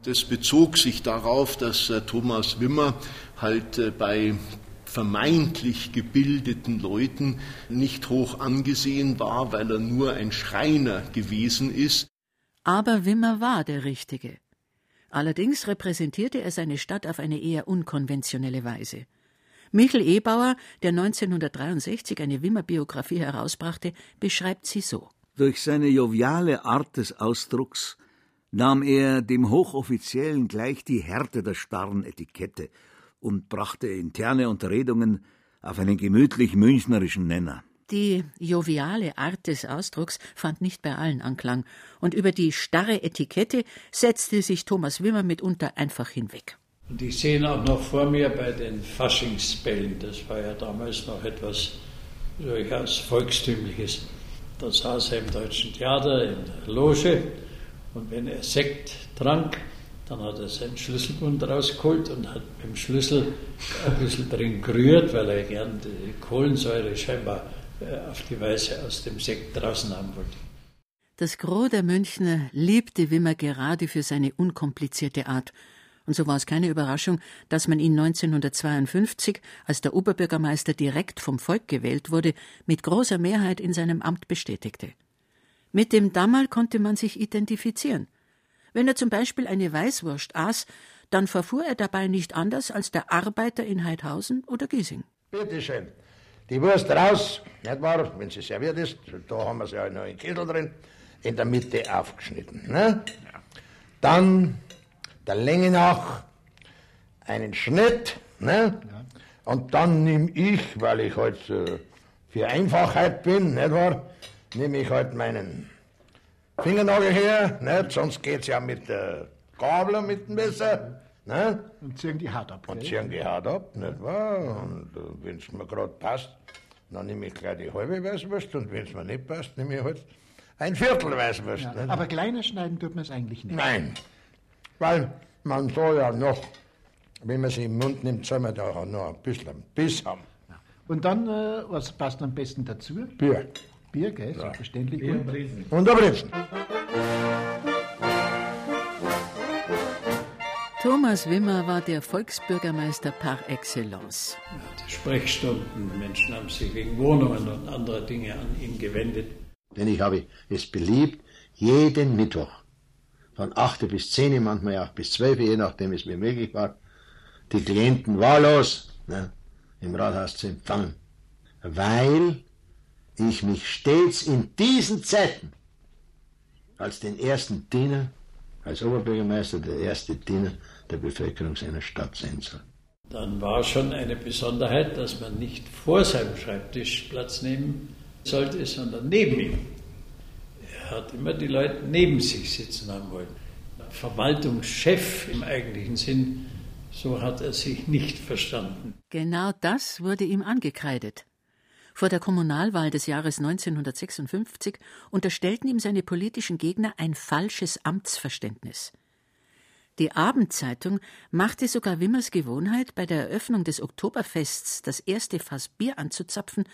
Das bezog sich darauf, dass äh, Thomas Wimmer halt äh, bei vermeintlich gebildeten Leuten nicht hoch angesehen war, weil er nur ein Schreiner gewesen ist. Aber Wimmer war der Richtige. Allerdings repräsentierte er seine Stadt auf eine eher unkonventionelle Weise. Michel Ebauer, der 1963 eine Wimmer-Biografie herausbrachte, beschreibt sie so. Durch seine joviale Art des Ausdrucks nahm er dem Hochoffiziellen gleich die Härte der starren Etikette und brachte interne Unterredungen auf einen gemütlich münchnerischen Nenner. Die joviale Art des Ausdrucks fand nicht bei allen Anklang, und über die starre Etikette setzte sich Thomas Wimmer mitunter einfach hinweg. Und ich sehe auch noch vor mir bei den Faschingsbällen, das war ja damals noch etwas durchaus Volkstümliches. Da saß er im Deutschen Theater in der Loge und wenn er Sekt trank, dann hat er seinen Schlüsselbund rausgeholt und hat mit dem Schlüssel ein bisschen drin gerührt, weil er gern die Kohlensäure scheinbar äh, auf die Weise aus dem Sekt draußen haben wollte. Das Gros der Münchner liebte Wimmer gerade für seine unkomplizierte Art. Und so war es keine Überraschung, dass man ihn 1952, als der Oberbürgermeister direkt vom Volk gewählt wurde, mit großer Mehrheit in seinem Amt bestätigte. Mit dem Dammal konnte man sich identifizieren. Wenn er zum Beispiel eine Weißwurst aß, dann verfuhr er dabei nicht anders als der Arbeiter in Heidhausen oder Giesing. Bitte schön die Wurst raus, nicht wahr, wenn sie serviert ist, da haben wir sie ja noch in Kittel drin, in der Mitte aufgeschnitten. Ne? Dann der Länge nach einen Schnitt, ne? und dann nehme ich, weil ich halt äh, für Einfachheit bin, nicht wahr, nehme ich halt meinen Fingernagel her, nicht? sonst geht es ja mit der Gabel mit dem Messer. Ne? Und ziehen die Haut ab. Und ziehen die Haut ab, nicht wahr? Und äh, wenn es mir gerade passt, dann nehme ich gleich die halbe Weißwurst und wenn es mir nicht passt, nehme ich halt ein Viertel Weißwurst. Ja, aber kleiner schneiden tut man es eigentlich nicht. Nein, weil man soll ja noch, wenn man sie im Mund nimmt, soll man da auch noch ein bisschen Biss haben. Und dann, äh, was passt am besten dazu? Bier. Bier, gell, ja. selbstverständlich. Bier und Riesen. Und Britzen. Thomas Wimmer war der Volksbürgermeister par excellence. Die Sprechstunden, Menschen haben sich wegen Wohnungen und anderer Dinge an ihn gewendet. Denn ich habe es beliebt, jeden Mittwoch von 8 bis 10, manchmal auch bis 12, je nachdem es mir möglich war, die Klienten wahllos ne, im Rathaus zu empfangen. Weil ich mich stets in diesen Zeiten als den ersten Diener, als Oberbürgermeister, der erste Diener der Bevölkerung seiner Stadt sein soll. Dann war schon eine Besonderheit, dass man nicht vor seinem Schreibtisch Platz nehmen sollte, sondern neben ihm. Er hat immer die Leute neben sich sitzen haben wollen. Verwaltungschef im eigentlichen Sinn, so hat er sich nicht verstanden. Genau das wurde ihm angekreidet. Vor der Kommunalwahl des Jahres 1956 unterstellten ihm seine politischen Gegner ein falsches Amtsverständnis. Die Abendzeitung machte sogar Wimmers Gewohnheit, bei der Eröffnung des Oktoberfests das erste Fass Bier anzuzapfen,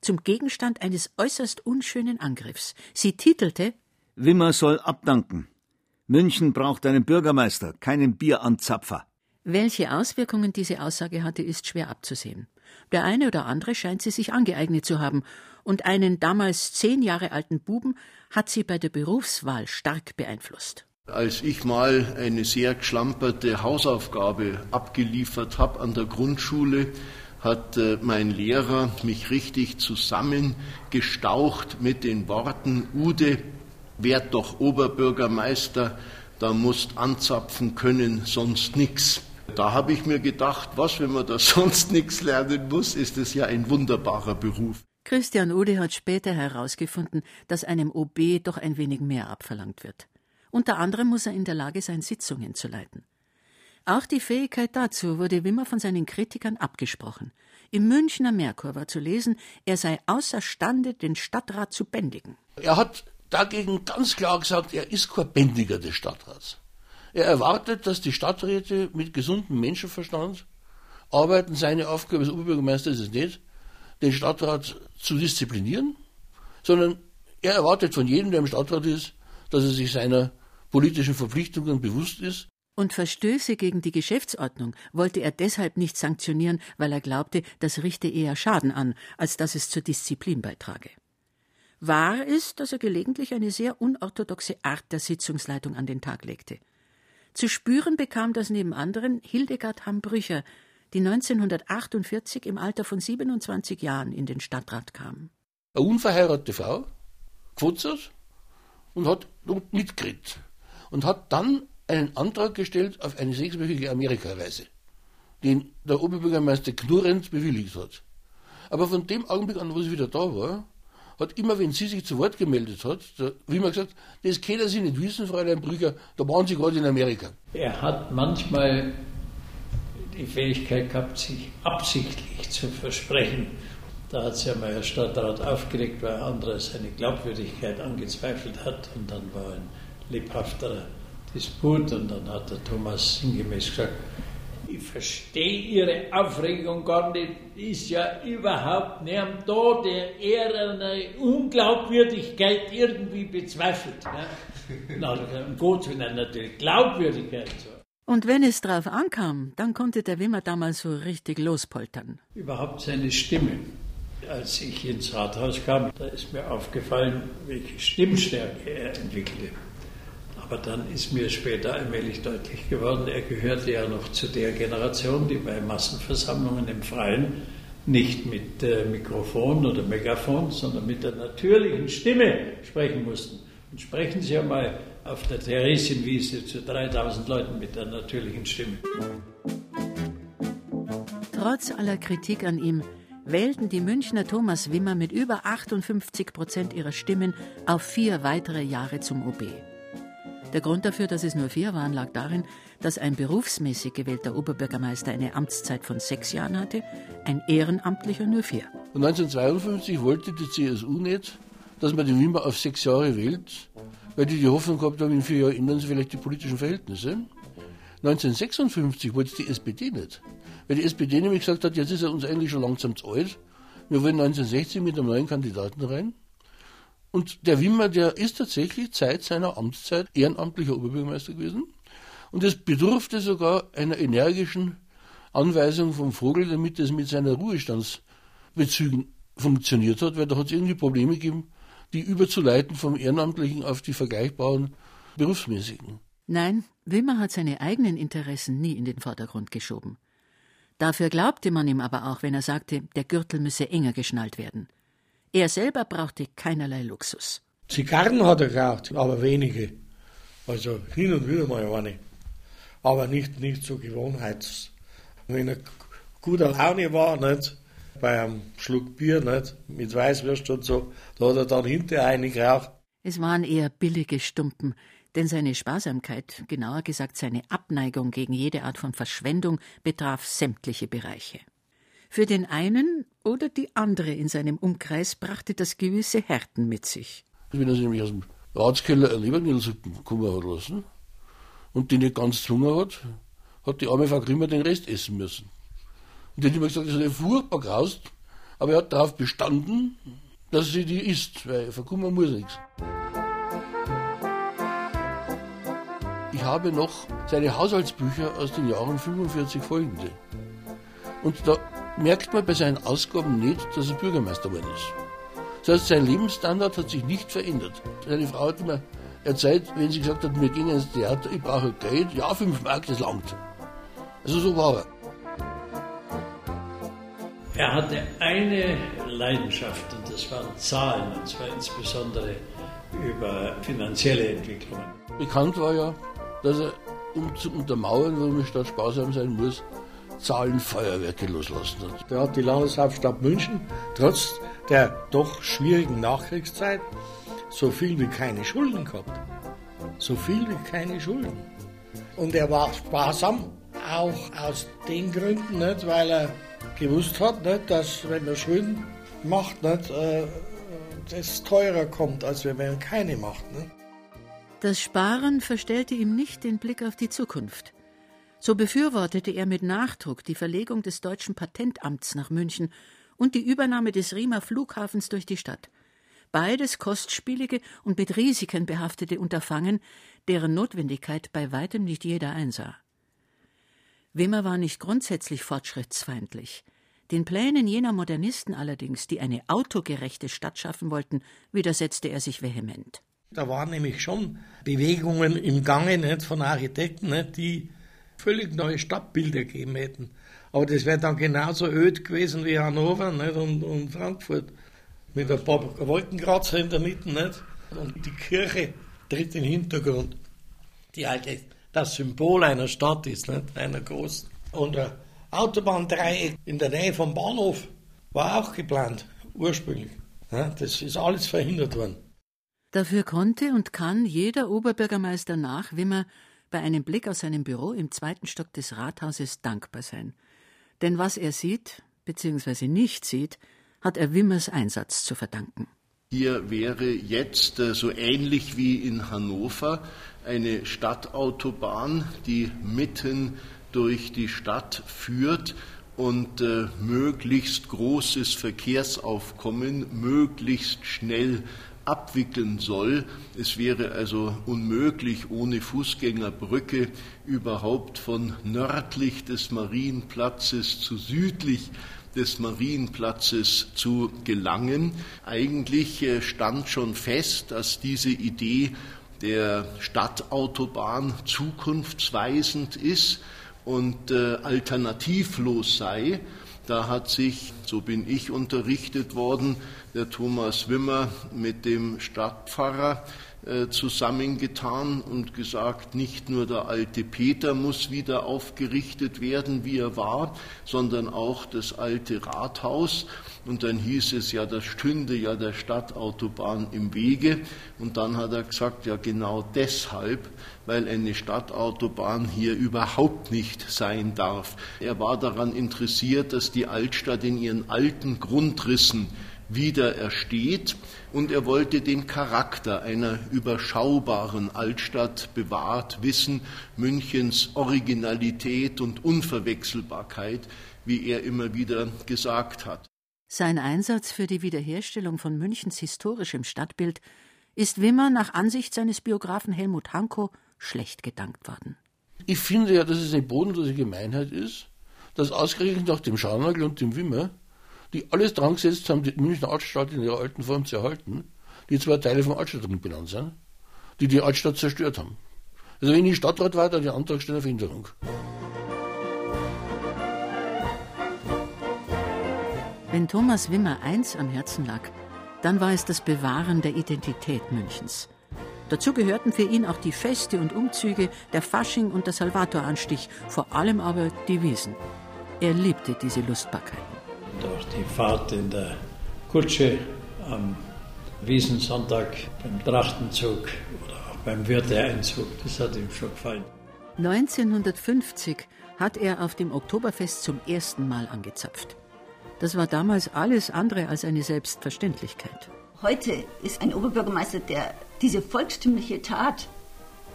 zum Gegenstand eines äußerst unschönen Angriffs. Sie titelte Wimmer soll abdanken. München braucht einen Bürgermeister, keinen Bieranzapfer. Welche Auswirkungen diese Aussage hatte, ist schwer abzusehen. Der eine oder andere scheint sie sich angeeignet zu haben, und einen damals zehn Jahre alten Buben hat sie bei der Berufswahl stark beeinflusst. Als ich mal eine sehr geschlamperte Hausaufgabe abgeliefert habe an der Grundschule, hat äh, mein Lehrer mich richtig zusammengestaucht mit den Worten, Ude, werd doch Oberbürgermeister, da musst anzapfen können, sonst nix. Da habe ich mir gedacht, was, wenn man da [LAUGHS] sonst nichts lernen muss, ist es ja ein wunderbarer Beruf. Christian Ude hat später herausgefunden, dass einem OB doch ein wenig mehr abverlangt wird. Unter anderem muss er in der Lage sein, Sitzungen zu leiten. Auch die Fähigkeit dazu wurde Wimmer von seinen Kritikern abgesprochen. Im Münchner Merkur war zu lesen, er sei außerstande, den Stadtrat zu bändigen. Er hat dagegen ganz klar gesagt, er ist kein Bändiger des Stadtrats. Er erwartet, dass die Stadträte mit gesundem Menschenverstand arbeiten. Seine Aufgabe als Oberbürgermeister ist es nicht, den Stadtrat zu disziplinieren, sondern er erwartet von jedem, der im Stadtrat ist, dass er sich seiner politischen Verpflichtungen bewusst ist. Und Verstöße gegen die Geschäftsordnung wollte er deshalb nicht sanktionieren, weil er glaubte, das richte eher Schaden an, als dass es zur Disziplin beitrage. Wahr ist, dass er gelegentlich eine sehr unorthodoxe Art der Sitzungsleitung an den Tag legte. Zu spüren bekam das neben anderen Hildegard Hambrücher, die 1948 im Alter von 27 Jahren in den Stadtrat kam. Eine unverheiratete Frau, gefutzert und hat mitgekriegt und hat dann einen Antrag gestellt auf eine sechswöchige Amerikareise, den der Oberbürgermeister knurrend bewilligt hat. Aber von dem Augenblick an, wo sie wieder da war, hat immer, wenn sie sich zu Wort gemeldet hat, da, wie man gesagt, das können Sie nicht wissen, Fräulein Brüger, da waren Sie gerade in Amerika. Er hat manchmal die Fähigkeit gehabt, sich absichtlich zu versprechen. Da hat sich ja mal der Stadtrat aufgeregt, weil andere seine Glaubwürdigkeit angezweifelt hat. Und dann war ein lebhafter Disput und dann hat der Thomas sinngemäß gesagt, ich verstehe Ihre Aufregung gar nicht. Ist ja überhaupt niemand da, der eine Unglaubwürdigkeit irgendwie bezweifelt. Ne? Na, um Gottes Willen natürlich Glaubwürdigkeit. So. Und wenn es drauf ankam, dann konnte der Wimmer damals so richtig lospoltern. Überhaupt seine Stimme. Als ich ins Rathaus kam, da ist mir aufgefallen, welche Stimmstärke er entwickelte. Aber dann ist mir später allmählich deutlich geworden, er gehörte ja noch zu der Generation, die bei Massenversammlungen im Freien nicht mit äh, Mikrofon oder Megafon, sondern mit der natürlichen Stimme sprechen mussten. Und sprechen Sie einmal auf der Theresienwiese zu 3000 Leuten mit der natürlichen Stimme. Trotz aller Kritik an ihm wählten die Münchner Thomas Wimmer mit über 58 Prozent ihrer Stimmen auf vier weitere Jahre zum OB. Der Grund dafür, dass es nur vier waren, lag darin, dass ein berufsmäßig gewählter Oberbürgermeister eine Amtszeit von sechs Jahren hatte, ein ehrenamtlicher nur vier. Und 1952 wollte die CSU nicht, dass man den Wimmer auf sechs Jahre wählt, weil die die Hoffnung gehabt haben, in vier Jahren ändern sich vielleicht die politischen Verhältnisse. 1956 wollte die SPD nicht, weil die SPD nämlich gesagt hat, jetzt ist er uns eigentlich schon langsam zu alt. Wir wollen 1960 mit einem neuen Kandidaten rein. Und der Wimmer, der ist tatsächlich seit seiner Amtszeit ehrenamtlicher Oberbürgermeister gewesen. Und es bedurfte sogar einer energischen Anweisung vom Vogel, damit es mit seinen Ruhestandsbezügen funktioniert hat, weil da hat es irgendwie Probleme gegeben, die überzuleiten vom Ehrenamtlichen auf die vergleichbaren Berufsmäßigen. Nein, Wimmer hat seine eigenen Interessen nie in den Vordergrund geschoben. Dafür glaubte man ihm aber auch, wenn er sagte, der Gürtel müsse enger geschnallt werden. Er selber brauchte keinerlei Luxus. Zigarren hat er geraucht, aber wenige. Also hin und wieder mal eine. Aber nicht, nicht so gewohnheitsmäßig. Wenn er guter Laune war, nicht, bei einem Schluck Bier, nicht, mit Weißwürst und so, da hat er dann hinterher eine geraucht. Es waren eher billige Stumpen, denn seine Sparsamkeit, genauer gesagt seine Abneigung gegen jede Art von Verschwendung, betraf sämtliche Bereiche. Für den einen oder die andere in seinem Umkreis brachte das gewisse Härten mit sich. Wenn er sich nämlich aus dem Ratskeller eine Leberknödelsuppe kommen hat lassen und die nicht ganz Hunger hat, hat die arme Frau Grimmer den Rest essen müssen. Und die hat immer gesagt, das ist furchtbar graust, aber er hat darauf bestanden, dass sie die isst, weil verkummer muss nichts. Ich habe noch seine Haushaltsbücher aus den Jahren 45 folgende. Und da merkt man bei seinen Ausgaben nicht, dass er Bürgermeister geworden ist. Das heißt, sein Lebensstandard hat sich nicht verändert. Seine Frau hat immer erzählt, wenn sie gesagt hat, wir gehen ins Theater, ich brauche Geld, ja, fünf Mark, das langt. Also so war er. Er hatte eine Leidenschaft und das waren Zahlen, und zwar insbesondere über finanzielle Entwicklungen. Bekannt war ja, dass er, um zu untermauern, warum die Stadt sparsam sein muss, Zahlenfeuerwerke loslassen hat. Da hat die Landeshauptstadt München trotz der doch schwierigen Nachkriegszeit so viel wie keine Schulden gehabt. So viel wie keine Schulden. Und er war sparsam, auch aus den Gründen nicht, weil er gewusst hat, nicht, dass wenn er Schulden macht, nicht, äh, das teurer kommt, als wenn er keine macht. Nicht. Das Sparen verstellte ihm nicht den Blick auf die Zukunft. So befürwortete er mit Nachdruck die Verlegung des deutschen Patentamts nach München und die Übernahme des Riemer Flughafens durch die Stadt. Beides kostspielige und mit Risiken behaftete Unterfangen, deren Notwendigkeit bei weitem nicht jeder einsah. Wimmer war nicht grundsätzlich fortschrittsfeindlich. Den Plänen jener Modernisten allerdings, die eine autogerechte Stadt schaffen wollten, widersetzte er sich vehement. Da waren nämlich schon Bewegungen im Gange nicht, von Architekten, nicht, die völlig neue Stadtbilder gegeben hätten. Aber das wäre dann genauso öd gewesen wie Hannover nicht, und, und Frankfurt. Mit ein paar Wolkenkratzer in der Mitte. Nicht? Und die Kirche tritt in den Hintergrund. Die alte, das Symbol einer Stadt ist, nicht? einer großen. Und ein Autobahndreieck in der Nähe vom Bahnhof war auch geplant, ursprünglich. Das ist alles verhindert worden. Dafür konnte und kann jeder Oberbürgermeister nach Wimmer bei einem Blick aus seinem Büro im zweiten Stock des Rathauses dankbar sein. Denn was er sieht, bzw. nicht sieht, hat er Wimmers Einsatz zu verdanken. Hier wäre jetzt äh, so ähnlich wie in Hannover eine Stadtautobahn, die mitten durch die Stadt führt und äh, möglichst großes Verkehrsaufkommen möglichst schnell abwickeln soll. Es wäre also unmöglich, ohne Fußgängerbrücke überhaupt von nördlich des Marienplatzes zu südlich des Marienplatzes zu gelangen. Eigentlich äh, stand schon fest, dass diese Idee der Stadtautobahn zukunftsweisend ist und äh, alternativlos sei. Da hat sich, so bin ich unterrichtet worden, der Thomas Wimmer mit dem Stadtpfarrer zusammengetan und gesagt, nicht nur der alte Peter muss wieder aufgerichtet werden, wie er war, sondern auch das alte Rathaus. Und dann hieß es ja, das stünde ja der Stadtautobahn im Wege. Und dann hat er gesagt, ja genau deshalb, weil eine Stadtautobahn hier überhaupt nicht sein darf. Er war daran interessiert, dass die Altstadt in ihren alten Grundrissen wieder ersteht und er wollte den Charakter einer überschaubaren Altstadt bewahrt wissen, Münchens Originalität und Unverwechselbarkeit, wie er immer wieder gesagt hat. Sein Einsatz für die Wiederherstellung von Münchens historischem Stadtbild ist Wimmer nach Ansicht seines Biografen Helmut Hanko schlecht gedankt worden. Ich finde ja, dass es eine bodenlose Gemeinheit ist, dass ausgerechnet nach dem Scharnagel und dem Wimmer die alles dran gesetzt haben, die Münchner Altstadt in ihrer alten Form zu erhalten, die zwei Teile vom Altstadtring benannt sind, die die Altstadt zerstört haben. Also wenn ich Stadtrat war, dann die Antrag stellen auf Änderung. Wenn Thomas Wimmer eins am Herzen lag, dann war es das Bewahren der Identität Münchens. Dazu gehörten für ihn auch die Feste und Umzüge, der Fasching und der Salvatoranstich, vor allem aber die Wiesen. Er liebte diese Lustbarkeiten. Durch die Fahrt in der Kutsche am Wiesensonntag, beim Trachtenzug oder auch beim Wirteeinzug, das hat ihm schon gefallen. 1950 hat er auf dem Oktoberfest zum ersten Mal angezapft. Das war damals alles andere als eine Selbstverständlichkeit. Heute ist ein Oberbürgermeister, der diese volkstümliche Tat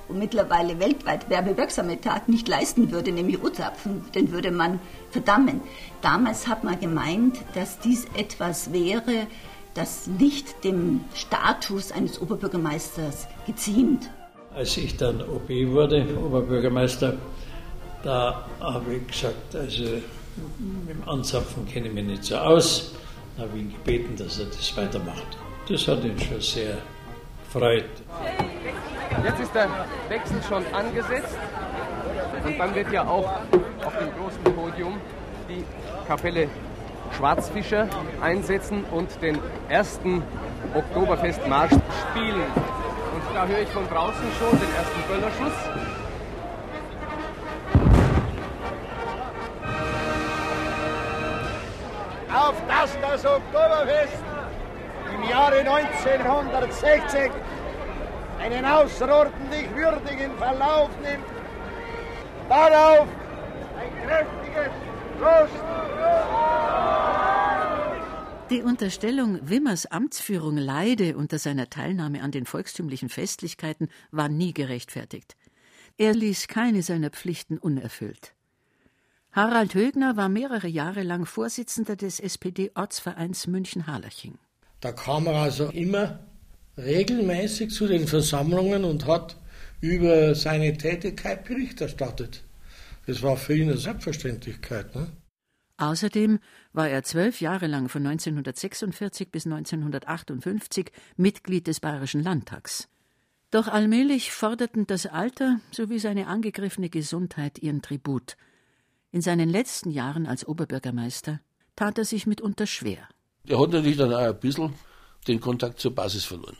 und mittlerweile weltweit werbewirksame Tat nicht leisten würde, nämlich Urzapfen, den würde man verdammen. Damals hat man gemeint, dass dies etwas wäre, das nicht dem Status eines Oberbürgermeisters geziemt. Als ich dann OB wurde, Oberbürgermeister, da habe ich gesagt, also mit dem Anzapfen kenne ich mich nicht so aus. Da habe ich ihn gebeten, dass er das weitermacht. Das hat ihn schon sehr gefreut. Jetzt ist der Wechsel schon angesetzt und dann wird ja auch auf dem großen Podium die Kapelle Schwarzfischer einsetzen und den ersten Oktoberfestmarsch spielen. Und da höre ich von draußen schon den ersten Böllerschuss. Auf dass das Oktoberfest im Jahre 1960 einen außerordentlich würdigen Verlauf nimmt. Darauf ein kräftiges Prost! Die Unterstellung, Wimmers Amtsführung leide unter seiner Teilnahme an den volkstümlichen Festlichkeiten, war nie gerechtfertigt. Er ließ keine seiner Pflichten unerfüllt. Harald Högner war mehrere Jahre lang Vorsitzender des SPD-Ortsvereins München-Harlaching. Da kam er also immer regelmäßig zu den Versammlungen und hat über seine Tätigkeit Bericht erstattet. Das war für ihn eine Selbstverständlichkeit. Ne? Außerdem war er zwölf Jahre lang von 1946 bis 1958 Mitglied des Bayerischen Landtags. Doch allmählich forderten das Alter sowie seine angegriffene Gesundheit ihren Tribut. In seinen letzten Jahren als Oberbürgermeister tat er sich mitunter schwer. Er hat natürlich dann auch ein bisschen den Kontakt zur Basis verloren.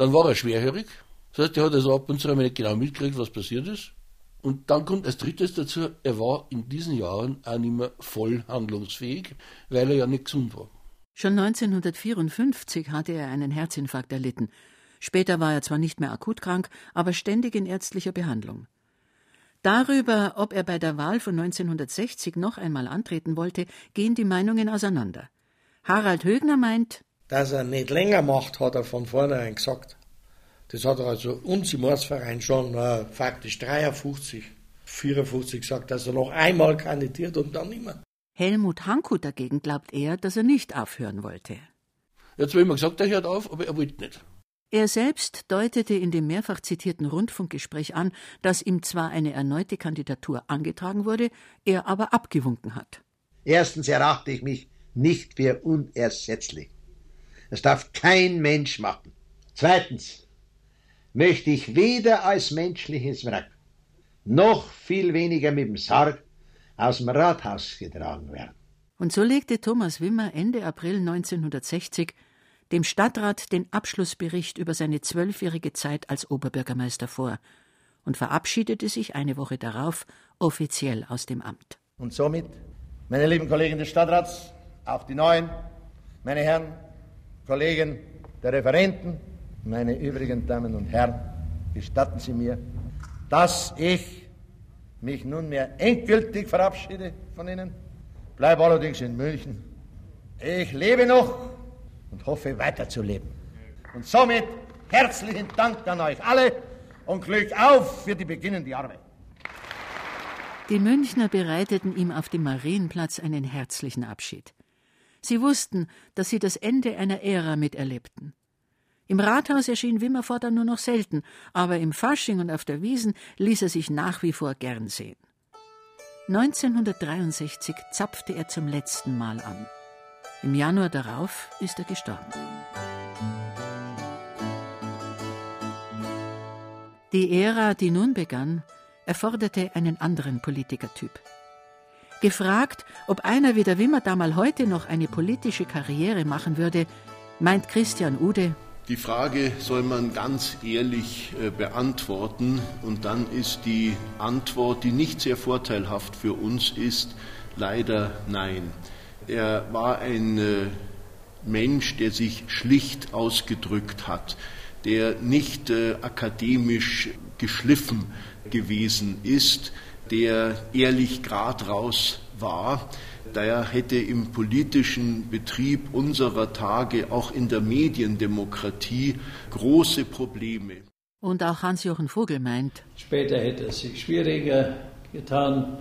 Dann war er schwerhörig, das heißt, er hat also ab und zu einmal nicht genau mitgekriegt, was passiert ist. Und dann kommt als drittes dazu, er war in diesen Jahren auch nicht mehr voll handlungsfähig, weil er ja nicht gesund war. Schon 1954 hatte er einen Herzinfarkt erlitten. Später war er zwar nicht mehr akut krank, aber ständig in ärztlicher Behandlung. Darüber, ob er bei der Wahl von 1960 noch einmal antreten wollte, gehen die Meinungen auseinander. Harald Högner meint, dass er nicht länger macht, hat er von vornherein gesagt. Das hat er also uns im Ortsverein schon äh, faktisch 53, 54 gesagt, dass er noch einmal kandidiert und dann immer. Helmut Hanku dagegen glaubt er, dass er nicht aufhören wollte. Er hat zwar immer gesagt, er hört auf, aber er wollte nicht. Er selbst deutete in dem mehrfach zitierten Rundfunkgespräch an, dass ihm zwar eine erneute Kandidatur angetragen wurde, er aber abgewunken hat. Erstens erachte ich mich nicht für unersetzlich. Das darf kein Mensch machen. Zweitens möchte ich weder als menschliches Wrack noch viel weniger mit dem Sarg aus dem Rathaus getragen werden. Und so legte Thomas Wimmer Ende April 1960 dem Stadtrat den Abschlussbericht über seine zwölfjährige Zeit als Oberbürgermeister vor und verabschiedete sich eine Woche darauf offiziell aus dem Amt. Und somit, meine lieben Kollegen des Stadtrats, auch die Neuen, meine Herren, Kollegen der Referenten, meine übrigen Damen und Herren, gestatten Sie mir, dass ich mich nunmehr endgültig verabschiede von Ihnen, bleibe allerdings in München. Ich lebe noch und hoffe weiterzuleben. Und somit herzlichen Dank an euch alle und Glück auf für die beginnende Arbeit. Die Münchner bereiteten ihm auf dem Marienplatz einen herzlichen Abschied. Sie wussten, dass sie das Ende einer Ära miterlebten. Im Rathaus erschien Wimmer fortan nur noch selten, aber im Fasching und auf der Wiesen ließ er sich nach wie vor gern sehen. 1963 zapfte er zum letzten Mal an. Im Januar darauf ist er gestorben. Die Ära, die nun begann, erforderte einen anderen Politikertyp. Gefragt, ob einer wie der Wimmer Dammal heute noch eine politische Karriere machen würde, meint Christian Ude. Die Frage soll man ganz ehrlich äh, beantworten und dann ist die Antwort, die nicht sehr vorteilhaft für uns ist, leider nein. Er war ein äh, Mensch, der sich schlicht ausgedrückt hat, der nicht äh, akademisch geschliffen gewesen ist, der ehrlich grad raus war. Daher hätte im politischen Betrieb unserer Tage, auch in der Mediendemokratie, große Probleme. Und auch Hans-Jochen Vogel meint. Später hätte es sich schwieriger getan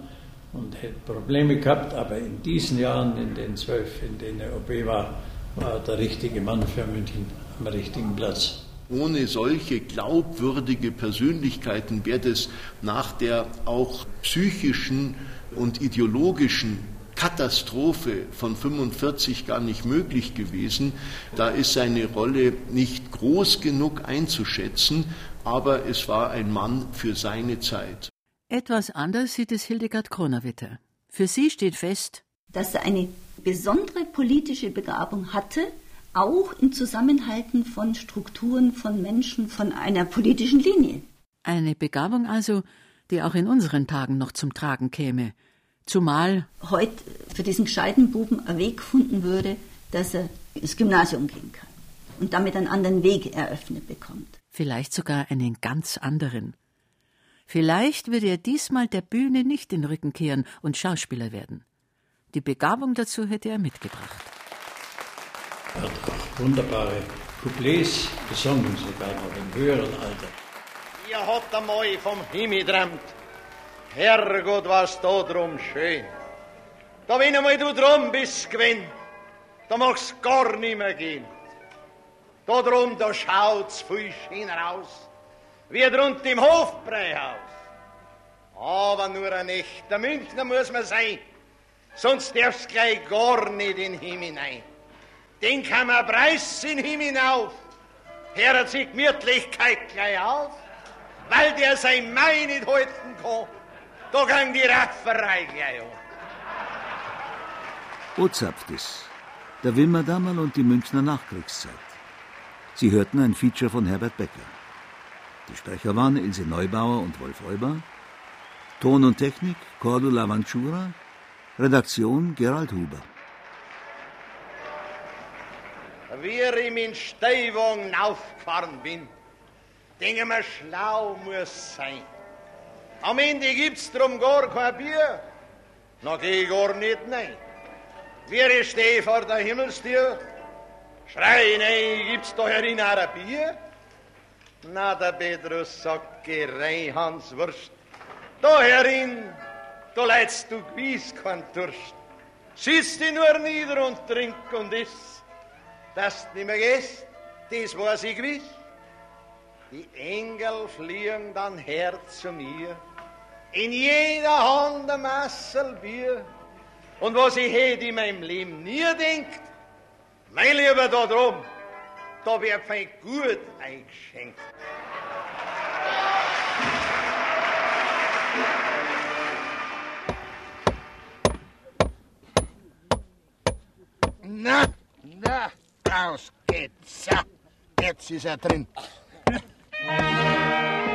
und hätte Probleme gehabt, aber in diesen Jahren, in den zwölf, in denen er OB war, war der richtige Mann für München am richtigen Platz. Ohne solche glaubwürdige Persönlichkeiten wäre es nach der auch psychischen und ideologischen Katastrophe von 45 gar nicht möglich gewesen. Da ist seine Rolle nicht groß genug einzuschätzen, aber es war ein Mann für seine Zeit. Etwas anders sieht es Hildegard Kronawitter. Für sie steht fest, dass er eine besondere politische Begabung hatte, auch im Zusammenhalten von Strukturen, von Menschen, von einer politischen Linie. Eine Begabung also, die auch in unseren Tagen noch zum Tragen käme. Zumal heute für diesen gescheiten Buben ein Weg gefunden würde, dass er ins Gymnasium gehen kann und damit einen anderen Weg eröffnet bekommt. Vielleicht sogar einen ganz anderen. Vielleicht würde er diesmal der Bühne nicht den Rücken kehren und Schauspieler werden. Die Begabung dazu hätte er mitgebracht. Er hat auch wunderbare Couplets gesungen, sogar noch im höheren Alter. Ihr habt einmal vom Himmel geträumt. Herrgott, was da drum schön. Da wenn einmal du drum bist gewinn, da mag's gar nicht mehr gehen. Da drum, da schaut's viel schöner aus, wie drunten im Hofbräuhaus. Aber nur ein echter Münchner muss man sein, sonst darf's gleich gar nicht in den Himmel hinein. Den kann man preisen in Himmel hinauf, hört sich Gemütlichkeit gleich auf, weil der sein Mai nicht halten kann. Da ging die Rafferei gleich an. Wo zapft es? Der Wimmerdammerl und die Münchner Nachkriegszeit. Sie hörten ein Feature von Herbert Becker. Die Sprecher waren Ilse Neubauer und Wolf Räuber. Ton und Technik Cordula Vanchura. Redaktion Gerald Huber. Wie ich mit Steiwagen aufgefahren bin, denke mir, schlau muss sein. Am Ende gibt's drum gar kein Bier. Na geh gar nicht nein. Wie ich stehe vor der Himmelstür, schrei nein, gibt's da herin ein Bier? Na, der Petrus sagt, geh rein, Hans Wurst. Da herin, da leidst du gewiss kein Durst. Sitz dich nur nieder und trink und iss. Dass du nicht mehr gehst, das weiß ich gewiss. Die Engel fliegen dann her zu mir, in jeder Hand ein Massel Bier. Und was ich hätte in meinem Leben nie denkt, mein Lieber da drum, da wird fein gut eingeschenkt. Na, na, raus geht's. So, jetzt ist er drin. [LAUGHS]